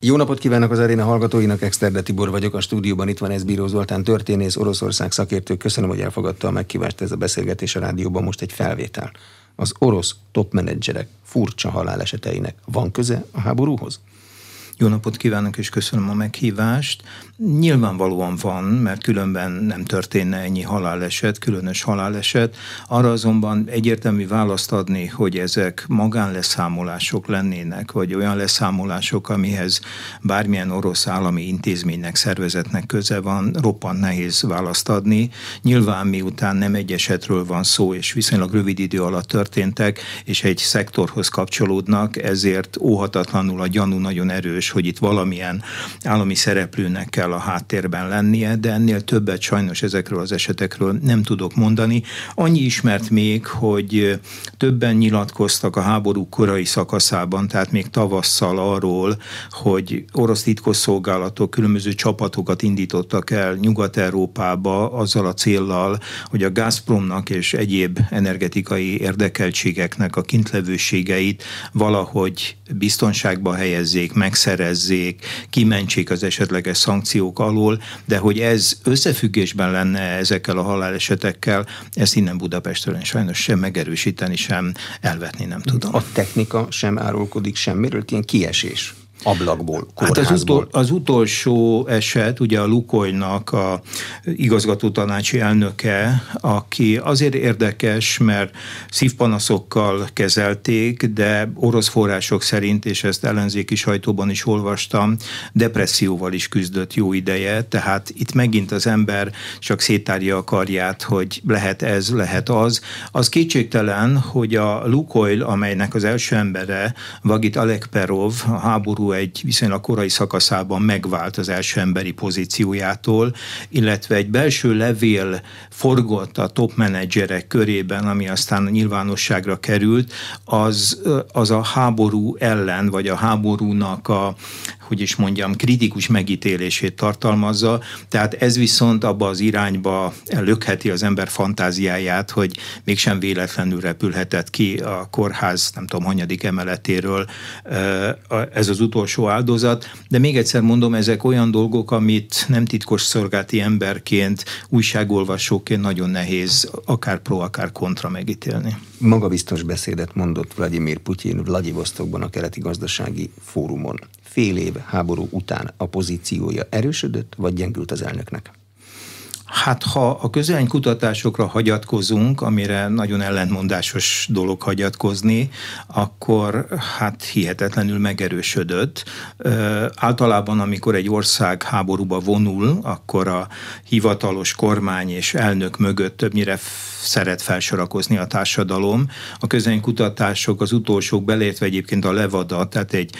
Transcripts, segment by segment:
Jó napot kívánok az aréna hallgatóinak, Exterde Tibor vagyok, a stúdióban itt van ez Bíró Zoltán történész, Oroszország szakértő. Köszönöm, hogy elfogadta a meghívást ez a beszélgetés a rádióban, most egy felvétel. Az orosz top menedzserek furcsa haláleseteinek van köze a háborúhoz? Jó napot kívánok, és köszönöm a meghívást. Nyilvánvalóan van, mert különben nem történne ennyi haláleset, különös haláleset. Arra azonban egyértelmű választ adni, hogy ezek magánleszámolások lennének, vagy olyan leszámolások, amihez bármilyen orosz állami intézménynek, szervezetnek köze van, roppant nehéz választ adni. Nyilván miután nem egy esetről van szó, és viszonylag rövid idő alatt történtek, és egy szektorhoz kapcsolódnak, ezért óhatatlanul a gyanú nagyon erős, hogy itt valamilyen állami szereplőnek kell a háttérben lennie, de ennél többet sajnos ezekről az esetekről nem tudok mondani. Annyi ismert még, hogy többen nyilatkoztak a háború korai szakaszában, tehát még tavasszal arról, hogy orosz titkosszolgálatok különböző csapatokat indítottak el Nyugat-Európába azzal a céllal, hogy a Gazpromnak és egyéb energetikai érdekeltségeknek a kintlevőségeit valahogy biztonságba helyezzék, megszerezzék, megszerezzék, kimentsék az esetleges szankciók alól, de hogy ez összefüggésben lenne ezekkel a halálesetekkel, ezt innen Budapestről sajnos sem megerősíteni, sem elvetni nem tudom. A technika sem árulkodik semmiről, ilyen kiesés ablakból, kórházból. Hát az, utol, az utolsó eset, ugye a Lukolynak a igazgató tanácsi elnöke, aki azért érdekes, mert szívpanaszokkal kezelték, de orosz források szerint, és ezt ellenzéki sajtóban is olvastam, depresszióval is küzdött jó ideje, tehát itt megint az ember csak szétárja a karját, hogy lehet ez, lehet az. Az kétségtelen, hogy a Lukoil, amelynek az első embere, Vagit Alekperov, a háború egy viszonylag korai szakaszában megvált az első emberi pozíciójától, illetve egy belső levél forgott a top menedzserek körében, ami aztán nyilvánosságra került, az, az a háború ellen, vagy a háborúnak a, hogy is mondjam, kritikus megítélését tartalmazza, tehát ez viszont abba az irányba lökheti az ember fantáziáját, hogy mégsem véletlenül repülhetett ki a kórház, nem tudom, hanyadik emeletéről. Ez az utolsó áldozat, de még egyszer mondom, ezek olyan dolgok, amit nem titkos szolgálti emberként, újságolvasóként nagyon nehéz akár pro, akár kontra megítélni. Magabiztos beszédet mondott Vladimir Putyin Vladivostokban a keleti gazdasági fórumon fél év háború után a pozíciója erősödött, vagy gyengült az elnöknek? Hát ha a kutatásokra hagyatkozunk, amire nagyon ellentmondásos dolog hagyatkozni, akkor hát hihetetlenül megerősödött. Ö, általában, amikor egy ország háborúba vonul, akkor a hivatalos kormány és elnök mögött többnyire szeret felsorakozni a társadalom. A kutatások, az utolsók belértve egyébként a Levada, tehát egy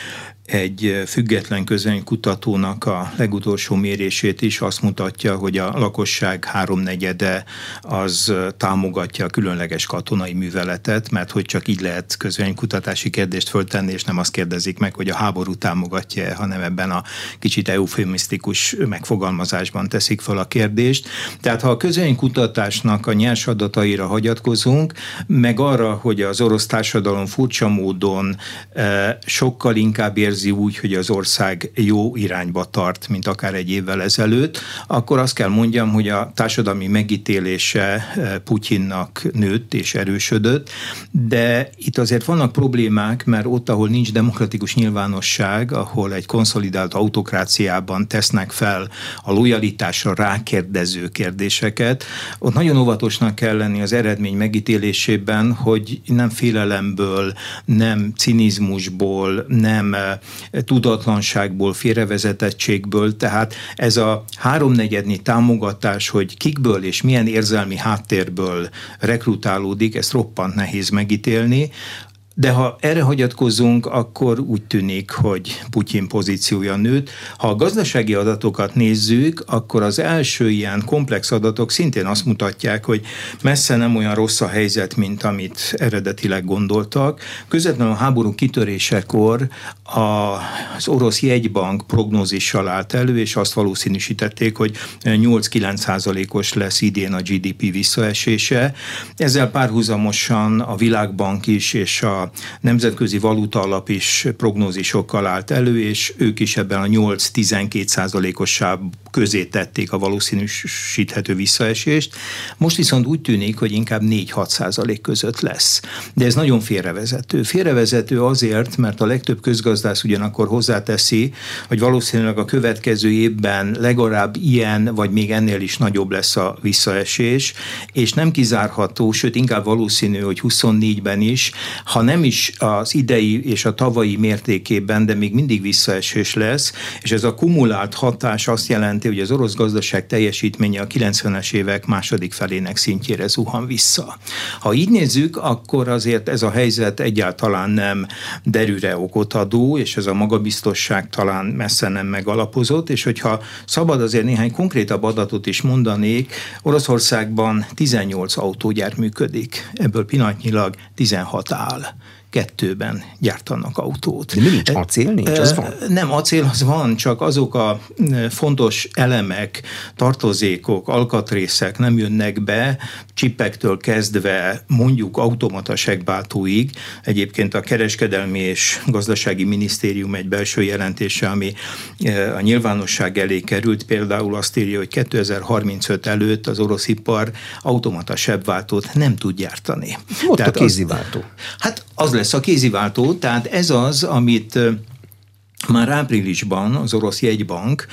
egy független közönykutatónak a legutolsó mérését is azt mutatja, hogy a lakosság háromnegyede az támogatja a különleges katonai műveletet, mert hogy csak így lehet közönykutatási kérdést föltenni, és nem azt kérdezik meg, hogy a háború támogatja hanem ebben a kicsit eufemisztikus megfogalmazásban teszik fel a kérdést. Tehát ha a közönkutatásnak a nyers adataira hagyatkozunk, meg arra, hogy az orosz társadalom furcsa módon e, sokkal inkább érzi érzi úgy, hogy az ország jó irányba tart, mint akár egy évvel ezelőtt, akkor azt kell mondjam, hogy a társadalmi megítélése eh, Putyinnak nőtt és erősödött, de itt azért vannak problémák, mert ott, ahol nincs demokratikus nyilvánosság, ahol egy konszolidált autokráciában tesznek fel a lojalitásra rákérdező kérdéseket, ott nagyon óvatosnak kell lenni az eredmény megítélésében, hogy nem félelemből, nem cinizmusból, nem eh, tudatlanságból, félrevezetettségből, tehát ez a háromnegyednyi támogatás, hogy kikből és milyen érzelmi háttérből rekrutálódik, ezt roppant nehéz megítélni. De ha erre hagyatkozunk, akkor úgy tűnik, hogy Putyin pozíciója nőtt. Ha a gazdasági adatokat nézzük, akkor az első ilyen komplex adatok szintén azt mutatják, hogy messze nem olyan rossz a helyzet, mint amit eredetileg gondoltak. Közvetlenül a háború kitörésekor az orosz jegybank prognózissal állt elő, és azt valószínűsítették, hogy 8-9 százalékos lesz idén a GDP visszaesése. Ezzel párhuzamosan a Világbank is és a Nemzetközi Valuta Alap is prognózisokkal állt elő, és ők is ebben a 8-12 százalékos közé tették a valószínűsíthető visszaesést. Most viszont úgy tűnik, hogy inkább 4-6 százalék között lesz. De ez nagyon félrevezető. Félrevezető azért, mert a legtöbb közgazdász ugyanakkor hozzáteszi, hogy valószínűleg a következő évben legalább ilyen, vagy még ennél is nagyobb lesz a visszaesés, és nem kizárható, sőt inkább valószínű, hogy 24-ben is, ha nem is az idei és a tavalyi mértékében, de még mindig visszaesés lesz, és ez a kumulált hatás azt jelenti, hogy az orosz gazdaság teljesítménye a 90-es évek második felének szintjére zuhan vissza. Ha így nézzük, akkor azért ez a helyzet egyáltalán nem derűre okot adó, és ez a magabiztosság talán messze nem megalapozott, és hogyha szabad azért néhány konkrétabb adatot is mondanék, Oroszországban 18 autógyár működik, ebből pillanatnyilag 16 áll kettőben gyártanak autót. De mi nincs acél? Nincs, az van? Nem, acél az van, csak azok a fontos elemek, tartozékok, alkatrészek nem jönnek be, csipektől kezdve mondjuk automata segbáltóig. Egyébként a Kereskedelmi és Gazdasági Minisztérium egy belső jelentése, ami a nyilvánosság elé került, például azt írja, hogy 2035 előtt az orosz ipar automata sebváltót nem tud gyártani. Ott Tehát a kéziváltó. Az, hát az lesz a kéziváltó, tehát ez az, amit már áprilisban az orosz jegybank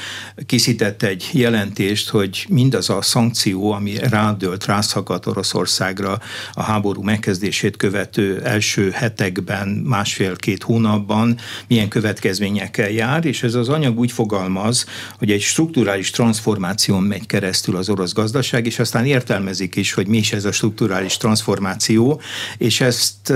készített egy jelentést, hogy mindaz a szankció, ami rádölt, rászakadt Oroszországra a háború megkezdését követő első hetekben, másfél-két hónapban milyen következményekkel jár, és ez az anyag úgy fogalmaz, hogy egy strukturális transformáción megy keresztül az orosz gazdaság, és aztán értelmezik is, hogy mi is ez a strukturális transformáció, és ezt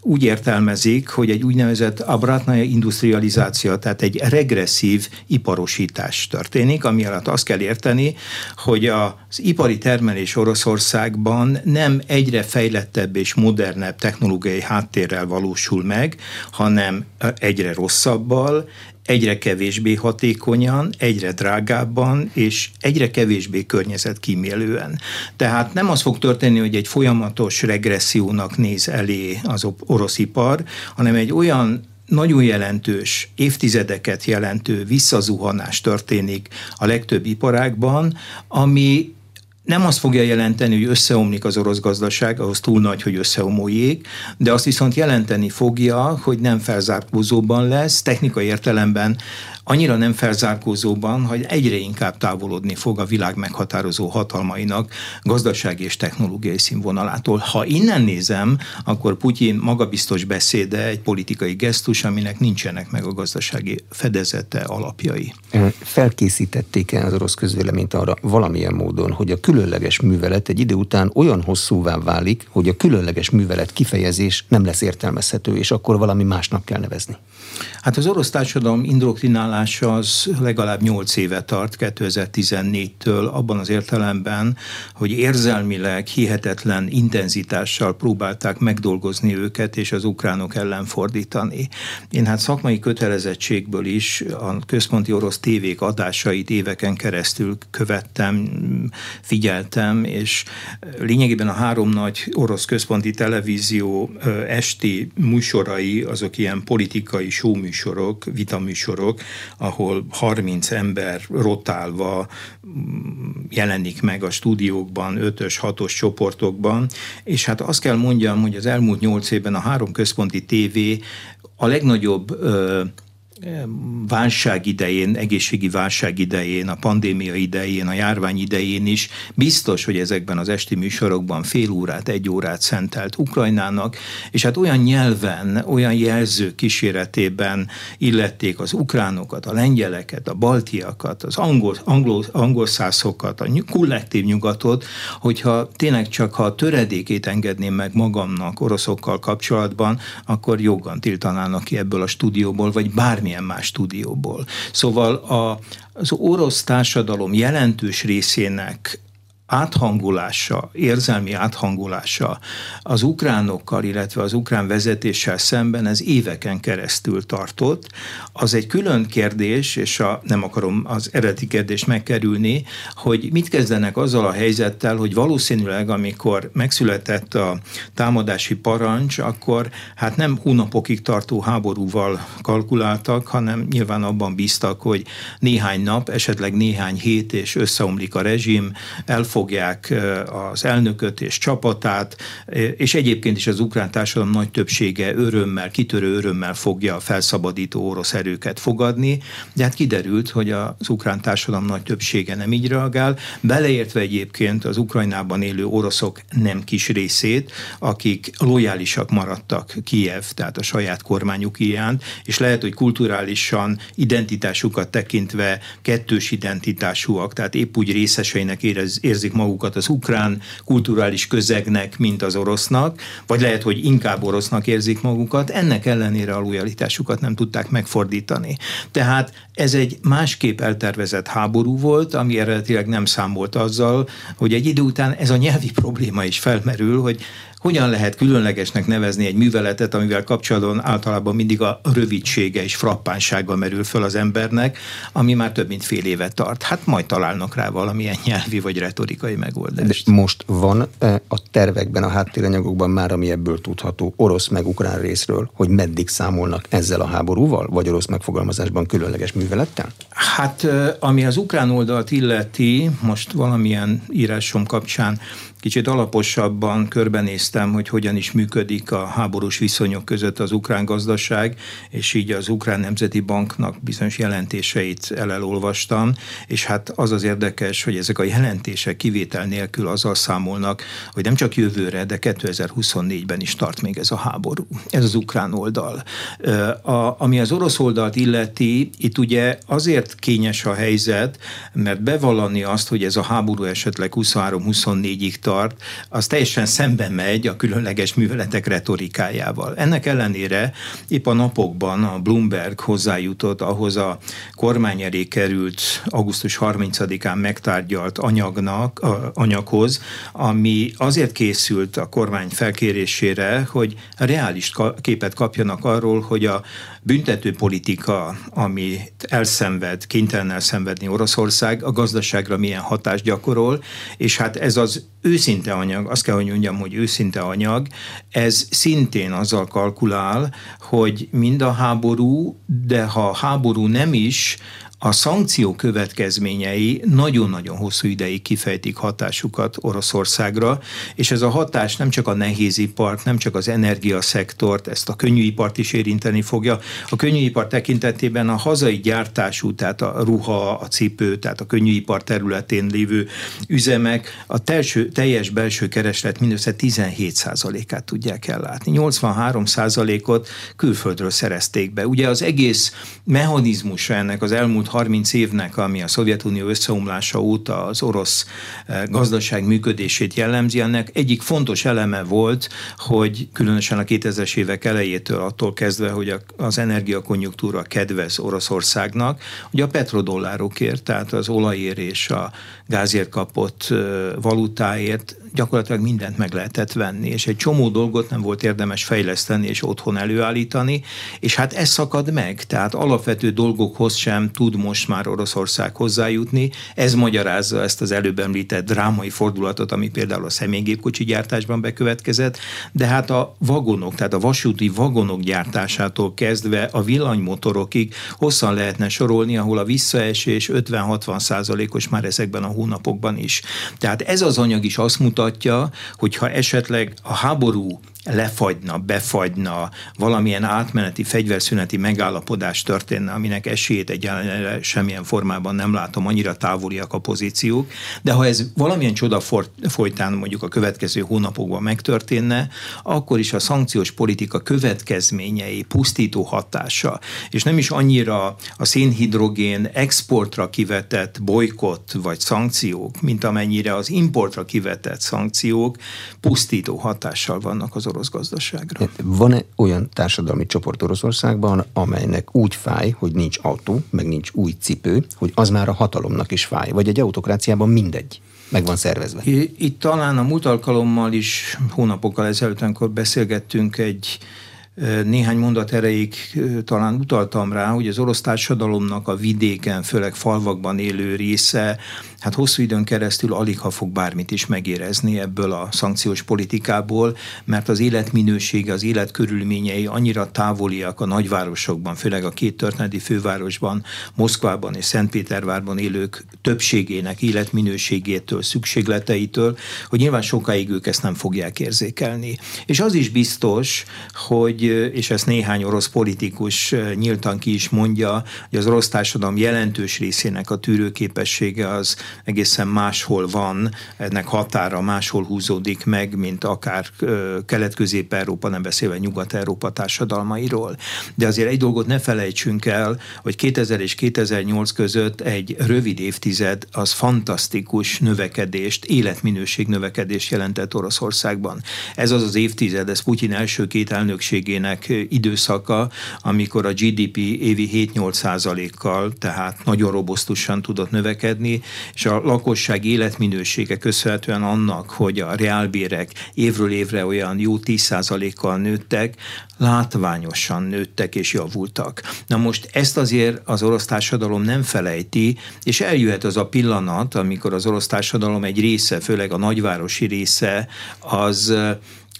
úgy értelmezik, hogy egy úgynevezett abratnaya industrializáció infláció, tehát egy regresszív iparosítás történik, ami alatt azt kell érteni, hogy az ipari termelés Oroszországban nem egyre fejlettebb és modernebb technológiai háttérrel valósul meg, hanem egyre rosszabbal, egyre kevésbé hatékonyan, egyre drágábban, és egyre kevésbé környezetkímélően. Tehát nem az fog történni, hogy egy folyamatos regressziónak néz elé az orosz ipar, hanem egy olyan nagyon jelentős, évtizedeket jelentő visszazuhanás történik a legtöbb iparágban, ami nem azt fogja jelenteni, hogy összeomlik az orosz gazdaság, ahhoz túl nagy, hogy összeomoljék, de azt viszont jelenteni fogja, hogy nem felzárkózóban lesz, technikai értelemben annyira nem felzárkózóban, hogy egyre inkább távolodni fog a világ meghatározó hatalmainak gazdasági és technológiai színvonalától. Ha innen nézem, akkor Putyin magabiztos beszéde egy politikai gesztus, aminek nincsenek meg a gazdasági fedezete alapjai. Felkészítették-e az orosz közvéleményt arra valamilyen módon, hogy a különleges művelet egy idő után olyan hosszúvá válik, hogy a különleges művelet kifejezés nem lesz értelmezhető, és akkor valami másnak kell nevezni? Hát az orosz társadalom indoktrinálása az legalább 8 éve tart, 2014-től, abban az értelemben, hogy érzelmileg hihetetlen intenzitással próbálták megdolgozni őket, és az ukránok ellen fordítani. Én hát szakmai kötelezettségből is a központi orosz tévék adásait éveken keresztül követtem, figyeltem, és lényegében a három nagy orosz központi televízió esti műsorai, azok ilyen politikai showműsorok, vitaműsorok, ahol 30 ember rotálva mm, jelenik meg a stúdiókban, 5-ös, 6-os csoportokban, és hát azt kell mondjam, hogy az elmúlt 8 évben a három központi tévé a legnagyobb válság idején, egészségi válság idején, a pandémia idején, a járvány idején is biztos, hogy ezekben az esti műsorokban fél órát, egy órát szentelt Ukrajnának, és hát olyan nyelven, olyan jelző kíséretében illették az ukránokat, a lengyeleket, a baltiakat, az angol, angol, angolszászokat, a kollektív nyugatot, hogyha tényleg csak ha a töredékét engedném meg magamnak oroszokkal kapcsolatban, akkor joggan tiltanának ki ebből a stúdióból, vagy bármilyen bármilyen más stúdióból. Szóval a, az orosz társadalom jelentős részének áthangulása, érzelmi áthangulása az ukránokkal, illetve az ukrán vezetéssel szemben ez éveken keresztül tartott. Az egy külön kérdés, és a, nem akarom az eredeti kérdést megkerülni, hogy mit kezdenek azzal a helyzettel, hogy valószínűleg, amikor megszületett a támadási parancs, akkor hát nem hónapokig tartó háborúval kalkuláltak, hanem nyilván abban bíztak, hogy néhány nap, esetleg néhány hét, és összeomlik a rezsim, elfogják az elnököt és csapatát, és egyébként is az ukrán társadalom nagy többsége örömmel, kitörő örömmel fogja a felszabadító orosz erőket fogadni, de hát kiderült, hogy az ukrán társadalom nagy többsége nem így reagál, beleértve egyébként az Ukrajnában élő oroszok nem kis részét, akik lojálisak maradtak Kiev, tehát a saját kormányuk iránt, és lehet, hogy kulturálisan identitásukat tekintve kettős identitásúak, tehát épp úgy részeseinek érez, érzik magukat az ukrán kulturális közegnek, mint az orosznak, vagy lehet, hogy inkább orosznak érzik magukat, ennek ellenére a lojalitásukat nem tudták megfordítani. Tehát ez egy másképp eltervezett háború volt, ami eredetileg nem számolt azzal, hogy egy idő után ez a nyelvi probléma is felmerül, hogy hogyan lehet különlegesnek nevezni egy műveletet, amivel kapcsolatban általában mindig a rövidsége és frappánsága merül föl az embernek, ami már több mint fél éve tart. Hát majd találnak rá valamilyen nyelvi vagy retorikai megoldást. De most van e, a tervekben, a háttéranyagokban már, ami ebből tudható, orosz meg ukrán részről, hogy meddig számolnak ezzel a háborúval, vagy orosz megfogalmazásban különleges művelettel? Hát e, ami az ukrán oldalt illeti, most valamilyen írásom kapcsán kicsit alaposabban körbenéztem, hogy hogyan is működik a háborús viszonyok között az ukrán gazdaság, és így az Ukrán Nemzeti Banknak bizonyos jelentéseit elolvastam, és hát az az érdekes, hogy ezek a jelentések kivétel nélkül azzal számolnak, hogy nem csak jövőre, de 2024-ben is tart még ez a háború. Ez az ukrán oldal. A, ami az orosz oldalt illeti, itt ugye azért kényes a helyzet, mert bevallani azt, hogy ez a háború esetleg 23-24-ig tart, tart, az teljesen szemben megy a különleges műveletek retorikájával. Ennek ellenére épp a napokban a Bloomberg hozzájutott ahhoz a kormány elé került augusztus 30-án megtárgyalt anyagnak, anyaghoz, ami azért készült a kormány felkérésére, hogy reális képet kapjanak arról, hogy a büntető politika, amit elszenved, kénytelen elszenvedni Oroszország, a gazdaságra milyen hatást gyakorol, és hát ez az őszinte anyag, azt kell, hogy mondjam, hogy őszinte anyag, ez szintén azzal kalkulál, hogy mind a háború, de ha háború nem is, a szankció következményei nagyon-nagyon hosszú ideig kifejtik hatásukat Oroszországra, és ez a hatás nem csak a nehézipart, nem csak az energiaszektort, ezt a könnyűipart is érinteni fogja. A könnyűipar tekintetében a hazai gyártású, tehát a ruha, a cipő, tehát a könnyűipar területén lévő üzemek a telső, teljes belső kereslet mindössze 17%-át tudják ellátni. 83%-ot külföldről szerezték be. Ugye az egész mechanizmusa ennek az elmúlt 30 évnek, ami a Szovjetunió összeomlása óta az orosz eh, gazdaság működését jellemzi, ennek egyik fontos eleme volt, hogy különösen a 2000-es évek elejétől attól kezdve, hogy az energiakonjunktúra kedvez Oroszországnak, hogy a petrodollárokért, tehát az olajért és a gázért kapott eh, valutáért gyakorlatilag mindent meg lehetett venni, és egy csomó dolgot nem volt érdemes fejleszteni és otthon előállítani, és hát ez szakad meg, tehát alapvető dolgokhoz sem tud most már Oroszország hozzájutni. Ez magyarázza ezt az előbb említett drámai fordulatot, ami például a személygépkocsi gyártásban bekövetkezett, de hát a vagonok, tehát a vasúti vagonok gyártásától kezdve a villanymotorokig hosszan lehetne sorolni, ahol a visszaesés 50-60 százalékos már ezekben a hónapokban is. Tehát ez az anyag is azt mutatja, hogy ha esetleg a háború lefagyna, befagyna, valamilyen átmeneti fegyverszüneti megállapodás történne, aminek esélyét egyáltalán semmilyen formában nem látom, annyira távoliak a pozíciók, de ha ez valamilyen csoda folytán mondjuk a következő hónapokban megtörténne, akkor is a szankciós politika következményei, pusztító hatása, és nem is annyira a szénhidrogén exportra kivetett bolykott vagy szankciók, mint amennyire az importra kivetett szankciók pusztító hatással vannak az orosz gazdaságra. Van-e olyan társadalmi csoport Oroszországban, amelynek úgy fáj, hogy nincs autó, meg nincs új cipő, hogy az már a hatalomnak is fáj? Vagy egy autokráciában mindegy? meg van szervezve. Itt talán a múlt alkalommal is hónapokkal ezelőtt, amikor beszélgettünk egy néhány mondat erejéig talán utaltam rá, hogy az orosz társadalomnak a vidéken, főleg falvakban élő része hát hosszú időn keresztül alig ha fog bármit is megérezni ebből a szankciós politikából, mert az életminősége, az életkörülményei annyira távoliak a nagyvárosokban, főleg a két történeti fővárosban, Moszkvában és Szentpétervárban élők többségének életminőségétől, szükségleteitől, hogy nyilván sokáig ők ezt nem fogják érzékelni. És az is biztos, hogy, és ezt néhány orosz politikus nyíltan ki is mondja, hogy az orosz társadalom jelentős részének a tűrőképessége az egészen máshol van, ennek határa máshol húzódik meg, mint akár Kelet-Közép-Európa, nem beszélve Nyugat-Európa társadalmairól. De azért egy dolgot ne felejtsünk el, hogy 2000 és 2008 között egy rövid évtized az fantasztikus növekedést, életminőség növekedést jelentett Oroszországban. Ez az az évtized, ez Putyin első két elnökségének időszaka, amikor a GDP évi 7-8 százalékkal, tehát nagyon robosztusan tudott növekedni, és a lakosság életminősége köszönhetően annak, hogy a reálbérek évről évre olyan jó 10%-kal nőttek, látványosan nőttek és javultak. Na most ezt azért az orosz társadalom nem felejti, és eljöhet az a pillanat, amikor az orosz társadalom egy része, főleg a nagyvárosi része, az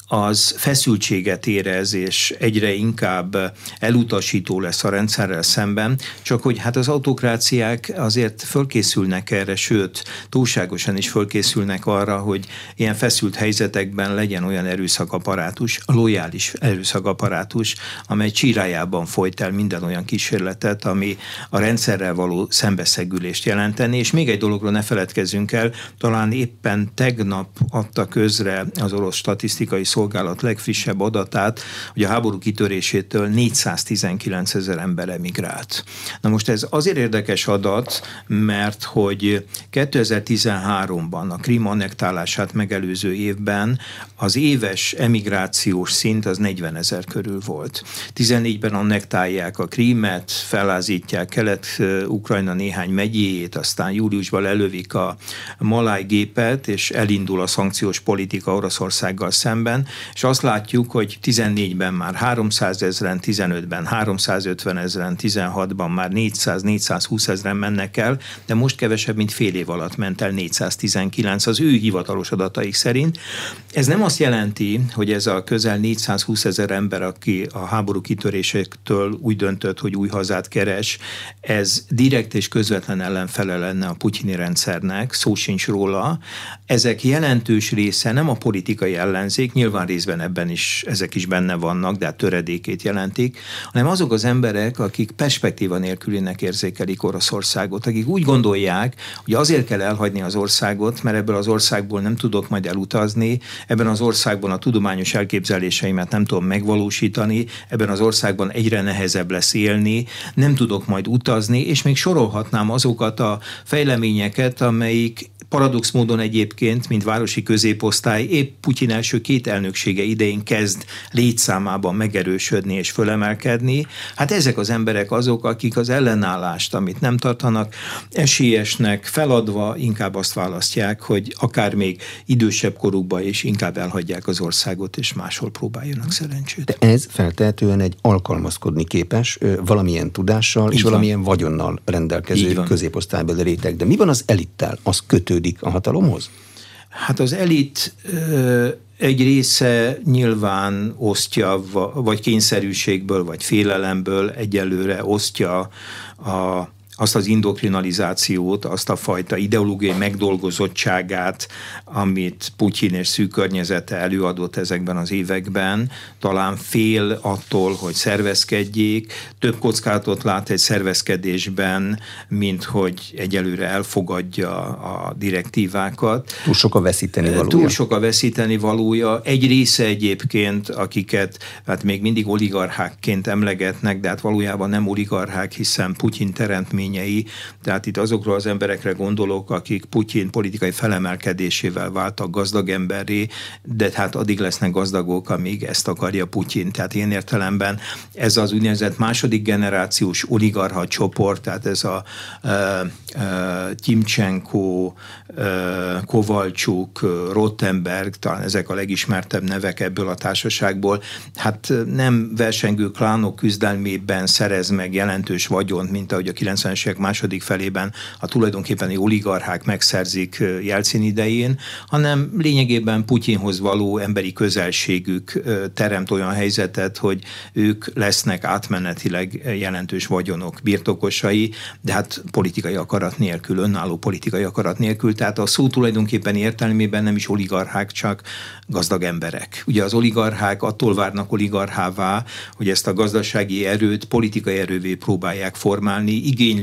az feszültséget érez, és egyre inkább elutasító lesz a rendszerrel szemben, csak hogy hát az autokráciák azért fölkészülnek erre, sőt, túlságosan is fölkészülnek arra, hogy ilyen feszült helyzetekben legyen olyan erőszakaparátus, lojális erőszakaparátus, amely csírájában folyt el minden olyan kísérletet, ami a rendszerrel való szembeszegülést jelenteni, és még egy dologról ne feledkezzünk el, talán éppen tegnap adta közre az orosz statisztikai szolgálat legfrissebb adatát, hogy a háború kitörésétől 419 ezer ember emigrált. Na most ez azért érdekes adat, mert hogy 2013-ban a Krim annektálását megelőző évben az éves emigrációs szint az 40 ezer körül volt. 14-ben annektálják a Krímet, felázítják Kelet-Ukrajna néhány megyéjét, aztán júliusban lelövik a maláj gépet, és elindul a szankciós politika Oroszországgal szemben, és azt látjuk, hogy 14-ben már 300 ezeren, 15-ben 350 ezeren, 16-ban már 400-420 ezeren mennek el, de most kevesebb, mint fél év alatt ment el 419 az ő hivatalos adataik szerint. Ez nem azt jelenti, hogy ez a közel 420 ezer ember, aki a háború kitörésektől úgy döntött, hogy új hazát keres, ez direkt és közvetlen ellenfele lenne a putyini rendszernek, szó sincs róla. Ezek jelentős része nem a politikai ellenzék, nyilván nyilván részben ebben is ezek is benne vannak, de hát töredékét jelentik, hanem azok az emberek, akik perspektíva nélkülinek érzékelik Oroszországot, akik úgy gondolják, hogy azért kell elhagyni az országot, mert ebből az országból nem tudok majd elutazni, ebben az országban a tudományos elképzeléseimet nem tudom megvalósítani, ebben az országban egyre nehezebb lesz élni, nem tudok majd utazni, és még sorolhatnám azokat a fejleményeket, amelyik paradox módon egyébként, mint városi középosztály, épp Putyin első két elnöksége idején kezd létszámában megerősödni és fölemelkedni. Hát ezek az emberek azok, akik az ellenállást, amit nem tartanak esélyesnek, feladva inkább azt választják, hogy akár még idősebb korukban is inkább elhagyják az országot, és máshol próbáljanak szerencsét. De ez feltehetően egy alkalmazkodni képes, valamilyen tudással Így és van. valamilyen vagyonnal rendelkező középosztálybeli réteg. De mi van az elittel? Az kötődik kötődik a hatalomhoz? Hát az elit egy része nyilván osztja, vagy kényszerűségből, vagy félelemből egyelőre osztja a azt az indokrinalizációt, azt a fajta ideológiai megdolgozottságát, amit Putyin és szűk környezete előadott ezekben az években, talán fél attól, hogy szervezkedjék, több kockázatot lát egy szervezkedésben, mint hogy egyelőre elfogadja a direktívákat. Túl sok a veszíteni valója. Túl sok a veszíteni valója. Egy része egyébként, akiket hát még mindig oligarchákként emlegetnek, de hát valójában nem oligarchák, hiszen Putyin teremt eredményei. Tehát itt azokról az emberekre gondolok, akik Putyin politikai felemelkedésével váltak gazdag emberré, de hát addig lesznek gazdagok, amíg ezt akarja Putyin. Tehát én értelemben ez az úgynevezett második generációs oligarha csoport, tehát ez a uh, uh, Timchenko, uh, Kovalcsuk, Rottenberg, talán ezek a legismertebb nevek ebből a társaságból, hát nem versengő klánok küzdelmében szerez meg jelentős vagyont, mint ahogy a 90-es évek második felében a tulajdonképpeni oligarchák megszerzik Jelcin idején, hanem lényegében Putyinhoz való emberi közelségük teremt olyan helyzetet, hogy ők lesznek átmenetileg jelentős vagyonok birtokosai, de hát politikai akarat nélkül, önálló politikai akarat nélkül, tehát a szó tulajdonképpen értelmében nem is oligarchák, csak gazdag emberek. Ugye az oligarchák attól várnak oligarchává, hogy ezt a gazdasági erőt politikai erővé próbálják formálni,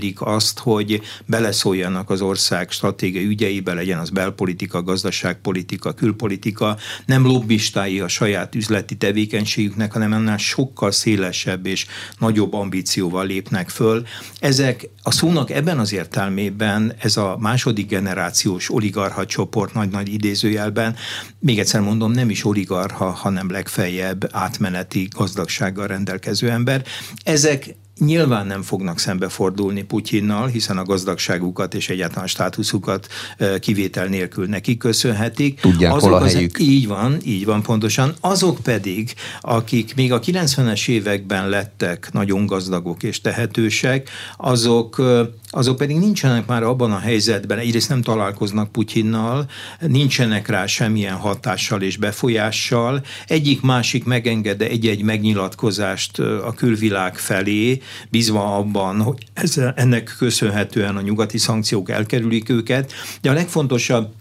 igénylik azt, hogy beleszóljanak az ország stratégiai ügyeibe, legyen az belpolitika, gazdaságpolitika, külpolitika, nem lobbistái a saját üzleti tevékenységüknek, hanem annál sokkal szélesebb és nagyobb ambícióval lépnek föl. Ezek a szónak ebben az értelmében ez a második generációs oligarcha csoport nagy-nagy idézőjelben, még egyszer mondom, nem is oligarha, hanem legfeljebb átmeneti gazdagsággal rendelkező ember. Ezek nyilván nem fognak szembefordulni Putyinnal, hiszen a gazdagságukat és egyáltalán státuszukat kivétel nélkül neki köszönhetik. Tudják, Azok hol a helyük. Az, így van, így van pontosan. Azok pedig, akik még a 90-es években lettek nagyon gazdagok és tehetősek, azok azok pedig nincsenek már abban a helyzetben, egyrészt nem találkoznak Putyinnal, nincsenek rá semmilyen hatással és befolyással, egyik-másik megengede egy-egy megnyilatkozást a külvilág felé, bízva abban, hogy ez, ennek köszönhetően a nyugati szankciók elkerülik őket, de a legfontosabb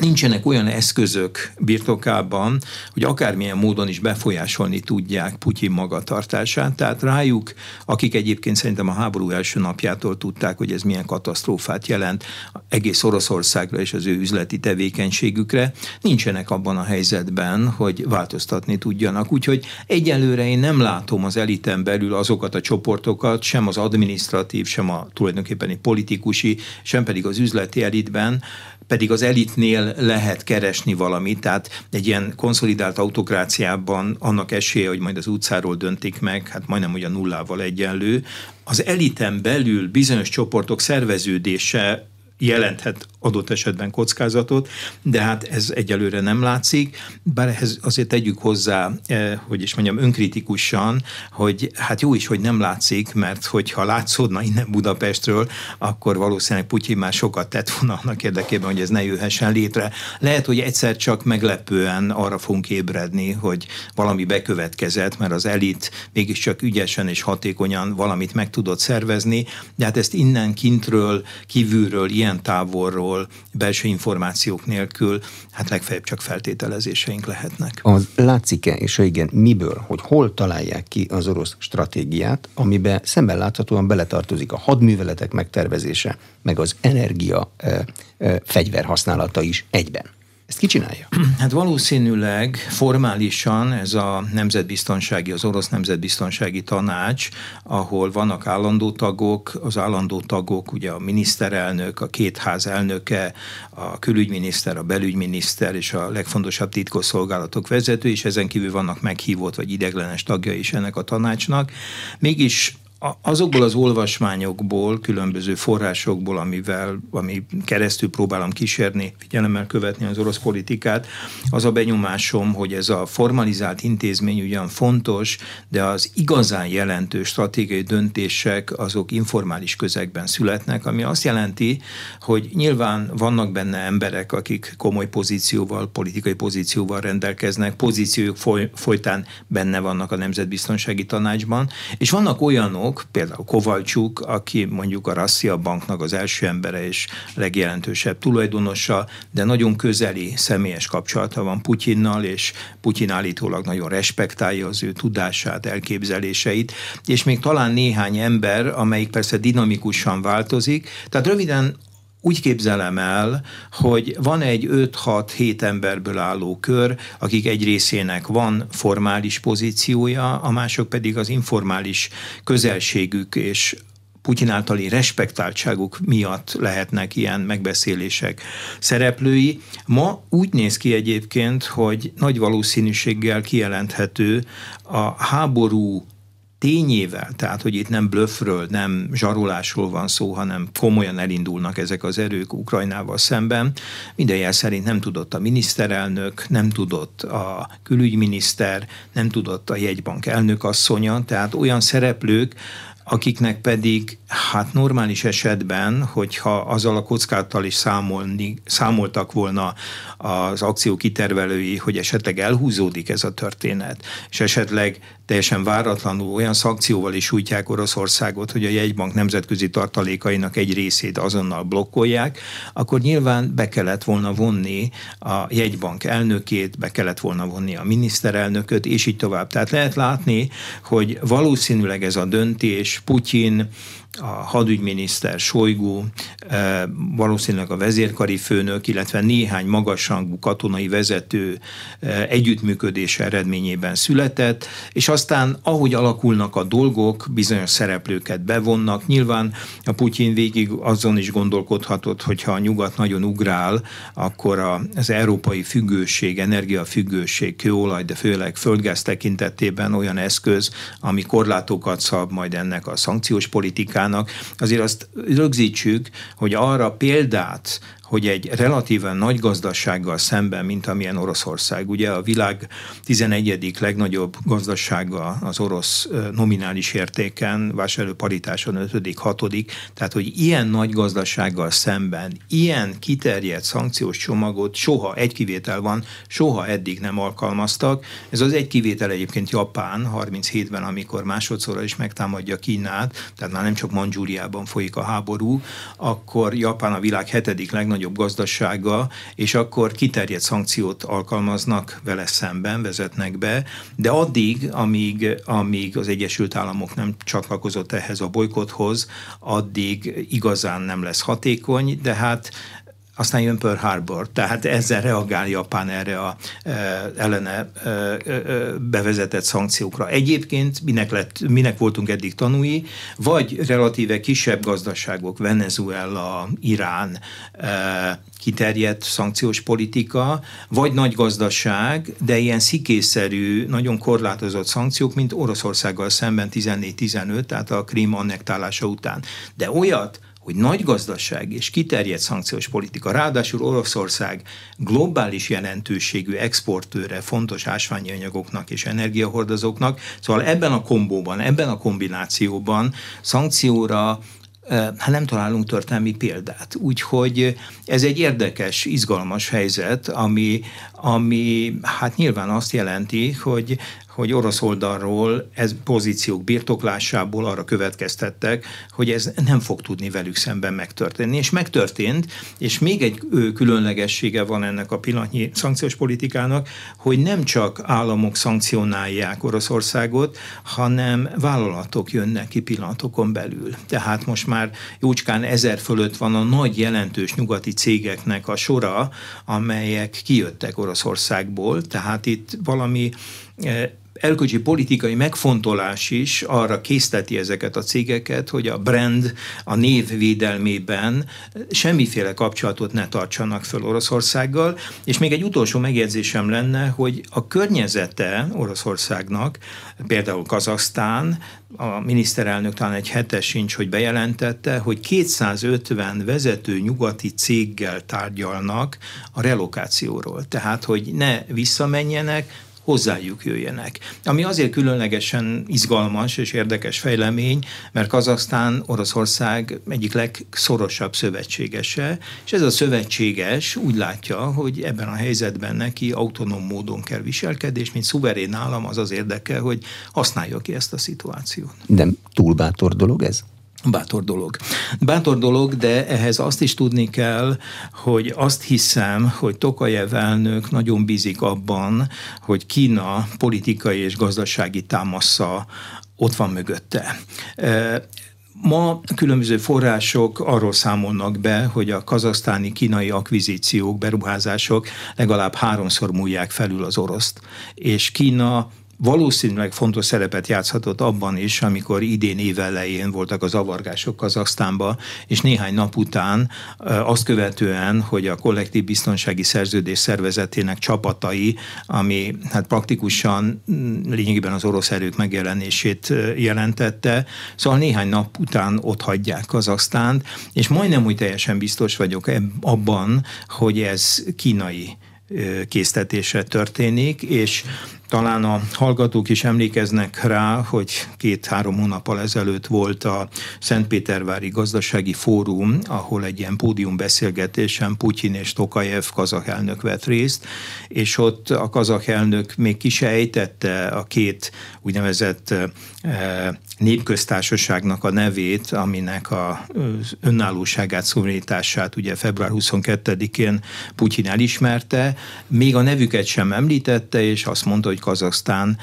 nincsenek olyan eszközök birtokában, hogy akármilyen módon is befolyásolni tudják Putyin magatartását. Tehát rájuk, akik egyébként szerintem a háború első napjától tudták, hogy ez milyen katasztrófát jelent egész Oroszországra és az ő üzleti tevékenységükre, nincsenek abban a helyzetben, hogy változtatni tudjanak. Úgyhogy egyelőre én nem látom az eliten belül azokat a csoportokat, sem az administratív, sem a tulajdonképpeni politikusi, sem pedig az üzleti elitben, pedig az elitnél lehet keresni valamit, tehát egy ilyen konszolidált autokráciában annak esélye, hogy majd az utcáról döntik meg, hát majdnem a nullával egyenlő. Az eliten belül bizonyos csoportok szerveződése jelenthet adott esetben kockázatot, de hát ez egyelőre nem látszik, bár ehhez azért tegyük hozzá, eh, hogy is mondjam, önkritikusan, hogy hát jó is, hogy nem látszik, mert hogyha látszódna innen Budapestről, akkor valószínűleg Putyin már sokat tett volna annak érdekében, hogy ez ne jöhessen létre. Lehet, hogy egyszer csak meglepően arra fogunk ébredni, hogy valami bekövetkezett, mert az elit mégiscsak ügyesen és hatékonyan valamit meg tudott szervezni, de hát ezt innen kintről, kívülről, ilyen távolról információról, belső információk nélkül, hát legfeljebb csak feltételezéseink lehetnek. Az látszik-e, és ha igen, miből, hogy hol találják ki az orosz stratégiát, amiben szemben láthatóan beletartozik a hadműveletek megtervezése, meg az energia e, e, fegyver használata is egyben? Ezt ki csinálja? Hát valószínűleg formálisan ez a nemzetbiztonsági, az orosz nemzetbiztonsági tanács, ahol vannak állandó tagok, az állandó tagok, ugye a miniszterelnök, a két ház elnöke, a külügyminiszter, a belügyminiszter és a legfontosabb titkosszolgálatok vezető, és ezen kívül vannak meghívott vagy ideglenes tagja is ennek a tanácsnak. Mégis azokból az olvasmányokból, különböző forrásokból, amivel, ami keresztül próbálom kísérni, figyelemmel követni az orosz politikát, az a benyomásom, hogy ez a formalizált intézmény ugyan fontos, de az igazán jelentős stratégiai döntések azok informális közegben születnek, ami azt jelenti, hogy nyilván vannak benne emberek, akik komoly pozícióval, politikai pozícióval rendelkeznek, pozíciójuk foly, folytán benne vannak a Nemzetbiztonsági Tanácsban, és vannak olyanok, olyanok, például Kovalcsuk, aki mondjuk a Rassia Banknak az első embere és legjelentősebb tulajdonosa, de nagyon közeli személyes kapcsolata van Putyinnal, és Putyin állítólag nagyon respektálja az ő tudását, elképzeléseit, és még talán néhány ember, amelyik persze dinamikusan változik. Tehát röviden úgy képzelem el, hogy van egy 5-6-7 emberből álló kör, akik egy részének van formális pozíciója, a mások pedig az informális közelségük és Putyin általi respektáltságuk miatt lehetnek ilyen megbeszélések szereplői. Ma úgy néz ki egyébként, hogy nagy valószínűséggel kijelenthető a háború tényével, tehát hogy itt nem blöffről, nem zsarolásról van szó, hanem komolyan elindulnak ezek az erők Ukrajnával szemben. Minden jel szerint nem tudott a miniszterelnök, nem tudott a külügyminiszter, nem tudott a jegybank elnök asszonya, tehát olyan szereplők, akiknek pedig hát normális esetben, hogyha azzal a kockáttal is számolni, számoltak volna az akció kitervelői, hogy esetleg elhúzódik ez a történet, és esetleg teljesen váratlanul olyan szankcióval is újtják Oroszországot, hogy a jegybank nemzetközi tartalékainak egy részét azonnal blokkolják, akkor nyilván be kellett volna vonni a jegybank elnökét, be kellett volna vonni a miniszterelnököt, és így tovább. Tehát lehet látni, hogy valószínűleg ez a döntés Putyin, a hadügyminiszter Sojgu, eh, valószínűleg a vezérkari főnök, illetve néhány magasrangú katonai vezető eh, együttműködése eredményében született, és aztán ahogy alakulnak a dolgok, bizonyos szereplőket bevonnak. Nyilván a Putyin végig azon is gondolkodhatott, hogyha a nyugat nagyon ugrál, akkor az európai függőség, energiafüggőség, kőolaj, de főleg földgáz tekintetében olyan eszköz, ami korlátokat szab majd ennek a szankciós politikán, politikának, azért azt rögzítsük, hogy arra példát, hogy egy relatíven nagy gazdasággal szemben, mint amilyen Oroszország, ugye a világ 11. legnagyobb gazdasága az orosz nominális értéken, vásárlóparitáson 5. 6. tehát hogy ilyen nagy gazdasággal szemben ilyen kiterjedt szankciós csomagot soha, egy kivétel van, soha eddig nem alkalmaztak. Ez az egy kivétel egyébként Japán 37-ben, amikor másodszorra is megtámadja Kínát, tehát már nem csak Manzsúriában folyik a háború, akkor Japán a világ hetedik legnagyobb legnagyobb gazdasága, és akkor kiterjedt szankciót alkalmaznak vele szemben, vezetnek be, de addig, amíg, amíg az Egyesült Államok nem csatlakozott ehhez a bolykothoz, addig igazán nem lesz hatékony, de hát aztán jön Pearl Harbor, tehát ezzel reagál Japán erre a e, ellene e, e, bevezetett szankciókra. Egyébként minek, lett, minek voltunk eddig tanúi, vagy relatíve kisebb gazdaságok, Venezuela, Irán, e, kiterjedt szankciós politika, vagy nagy gazdaság, de ilyen szikészerű, nagyon korlátozott szankciók, mint Oroszországgal szemben 14-15, tehát a Krím annektálása után. De olyat, hogy nagy gazdaság és kiterjedt szankciós politika, ráadásul Oroszország globális jelentőségű exportőre fontos ásványi anyagoknak és energiahordozóknak, szóval ebben a kombóban, ebben a kombinációban szankcióra hát nem találunk történelmi példát. Úgyhogy ez egy érdekes, izgalmas helyzet, ami, ami hát nyilván azt jelenti, hogy hogy orosz oldalról ez pozíciók birtoklásából arra következtettek, hogy ez nem fog tudni velük szemben megtörténni. És megtörtént, és még egy különlegessége van ennek a pillanatnyi szankciós politikának, hogy nem csak államok szankcionálják Oroszországot, hanem vállalatok jönnek ki pillanatokon belül. Tehát most már jócskán ezer fölött van a nagy jelentős nyugati cégeknek a sora, amelyek kijöttek Oroszországból, tehát itt valami elkölcsi politikai megfontolás is arra készteti ezeket a cégeket, hogy a brand a név védelmében semmiféle kapcsolatot ne tartsanak föl Oroszországgal. És még egy utolsó megjegyzésem lenne, hogy a környezete Oroszországnak, például Kazasztán, a miniszterelnök talán egy hetes sincs, hogy bejelentette, hogy 250 vezető nyugati céggel tárgyalnak a relokációról. Tehát, hogy ne visszamenjenek, hozzájuk jöjjenek. Ami azért különlegesen izgalmas és érdekes fejlemény, mert Kazasztán Oroszország egyik legszorosabb szövetségese, és ez a szövetséges úgy látja, hogy ebben a helyzetben neki autonóm módon kell viselkedni, és mint szuverén állam az az érdeke, hogy használja ki ezt a szituációt. Nem túl bátor dolog ez? Bátor dolog. Bátor dolog, de ehhez azt is tudni kell, hogy azt hiszem, hogy Tokajev elnök nagyon bízik abban, hogy Kína politikai és gazdasági támasza ott van mögötte. Ma különböző források arról számolnak be, hogy a kazasztáni kínai akvizíciók, beruházások legalább háromszor múlják felül az oroszt, és Kína valószínűleg fontos szerepet játszhatott abban is, amikor idén évelején voltak az avargások Kazaksztánba, és néhány nap után azt követően, hogy a kollektív biztonsági szerződés szervezetének csapatai, ami hát praktikusan mm, lényegében az orosz erők megjelenését jelentette, szóval néhány nap után ott hagyják Kazaksztánt, és majdnem úgy teljesen biztos vagyok abban, hogy ez kínai késztetése történik, és talán a hallgatók is emlékeznek rá, hogy két-három hónappal ezelőtt volt a Szentpétervári Gazdasági Fórum, ahol egy ilyen pódiumbeszélgetésen Putyin és Tokajev kazak elnök vett részt, és ott a kazak elnök még kisejtette a két úgynevezett népköztársaságnak a nevét, aminek a önállóságát, szuverenitását ugye február 22-én Putyin elismerte, még a nevüket sem említette, és azt mondta, hogy Kazaksztán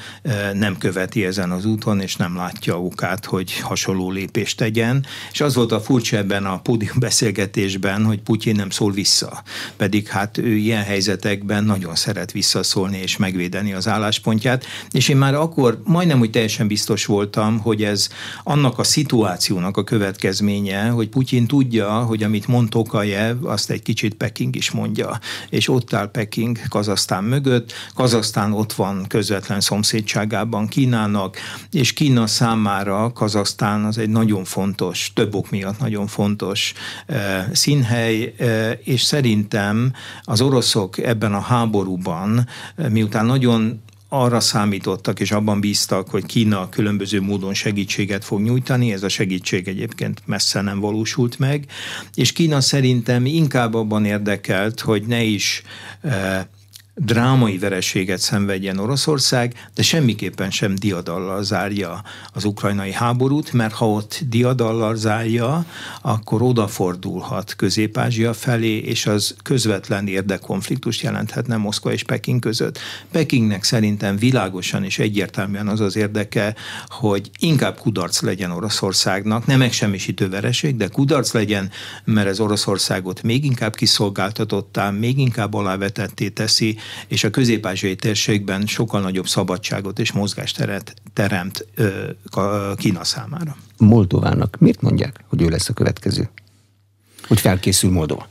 nem követi ezen az úton, és nem látja okát, hogy hasonló lépést tegyen. És az volt a furcsa ebben a pódium beszélgetésben, hogy Putyin nem szól vissza. Pedig hát ő ilyen helyzetekben nagyon szeret visszaszólni és megvédeni az álláspontját. És én már akkor majdnem úgy teljesen biztos voltam, hogy ez annak a szituációnak a következménye, hogy Putyin tudja, hogy amit mond Tokajev, azt egy kicsit Peking is mondja. És ott áll Peking Kazasztán mögött, Kazasztán ott van közvetlen szomszédságában Kínának, és Kína számára Kazasztán az egy nagyon fontos, több ok miatt nagyon fontos e, színhely, e, és szerintem az oroszok ebben a háborúban, e, miután nagyon arra számítottak és abban bíztak, hogy Kína különböző módon segítséget fog nyújtani, ez a segítség egyébként messze nem valósult meg, és Kína szerintem inkább abban érdekelt, hogy ne is drámai vereséget szenvedjen Oroszország, de semmiképpen sem diadallal zárja az ukrajnai háborút, mert ha ott diadallal zárja, akkor odafordulhat Közép-Ázsia felé, és az közvetlen érdekkonfliktust jelenthetne Moszkva és Peking között. Pekingnek szerintem világosan és egyértelműen az az érdeke, hogy inkább kudarc legyen Oroszországnak, nem megsemmisítő vereség, de kudarc legyen, mert ez Oroszországot még inkább kiszolgáltatottá, még inkább alávetetté teszi, és a közép térségben sokkal nagyobb szabadságot és mozgásteret teremt Kína számára. Moldovának miért mondják, hogy ő lesz a következő? Hogy felkészül Moldova?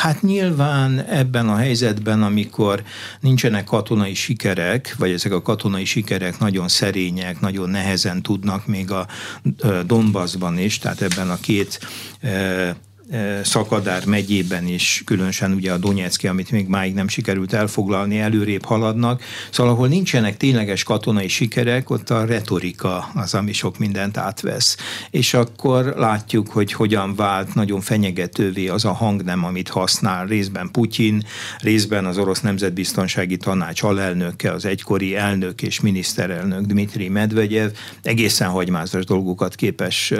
Hát nyilván ebben a helyzetben, amikor nincsenek katonai sikerek, vagy ezek a katonai sikerek nagyon szerények, nagyon nehezen tudnak még a Donbassban is, tehát ebben a két Szakadár megyében is, különösen ugye a Donetszki, amit még máig nem sikerült elfoglalni, előrébb haladnak. Szóval ahol nincsenek tényleges katonai sikerek, ott a retorika az, ami sok mindent átvesz. És akkor látjuk, hogy hogyan vált nagyon fenyegetővé az a hangnem, amit használ részben Putyin, részben az orosz nemzetbiztonsági tanács alelnöke, az egykori elnök és miniszterelnök Dmitri Medvegyev egészen hagymázas dolgokat képes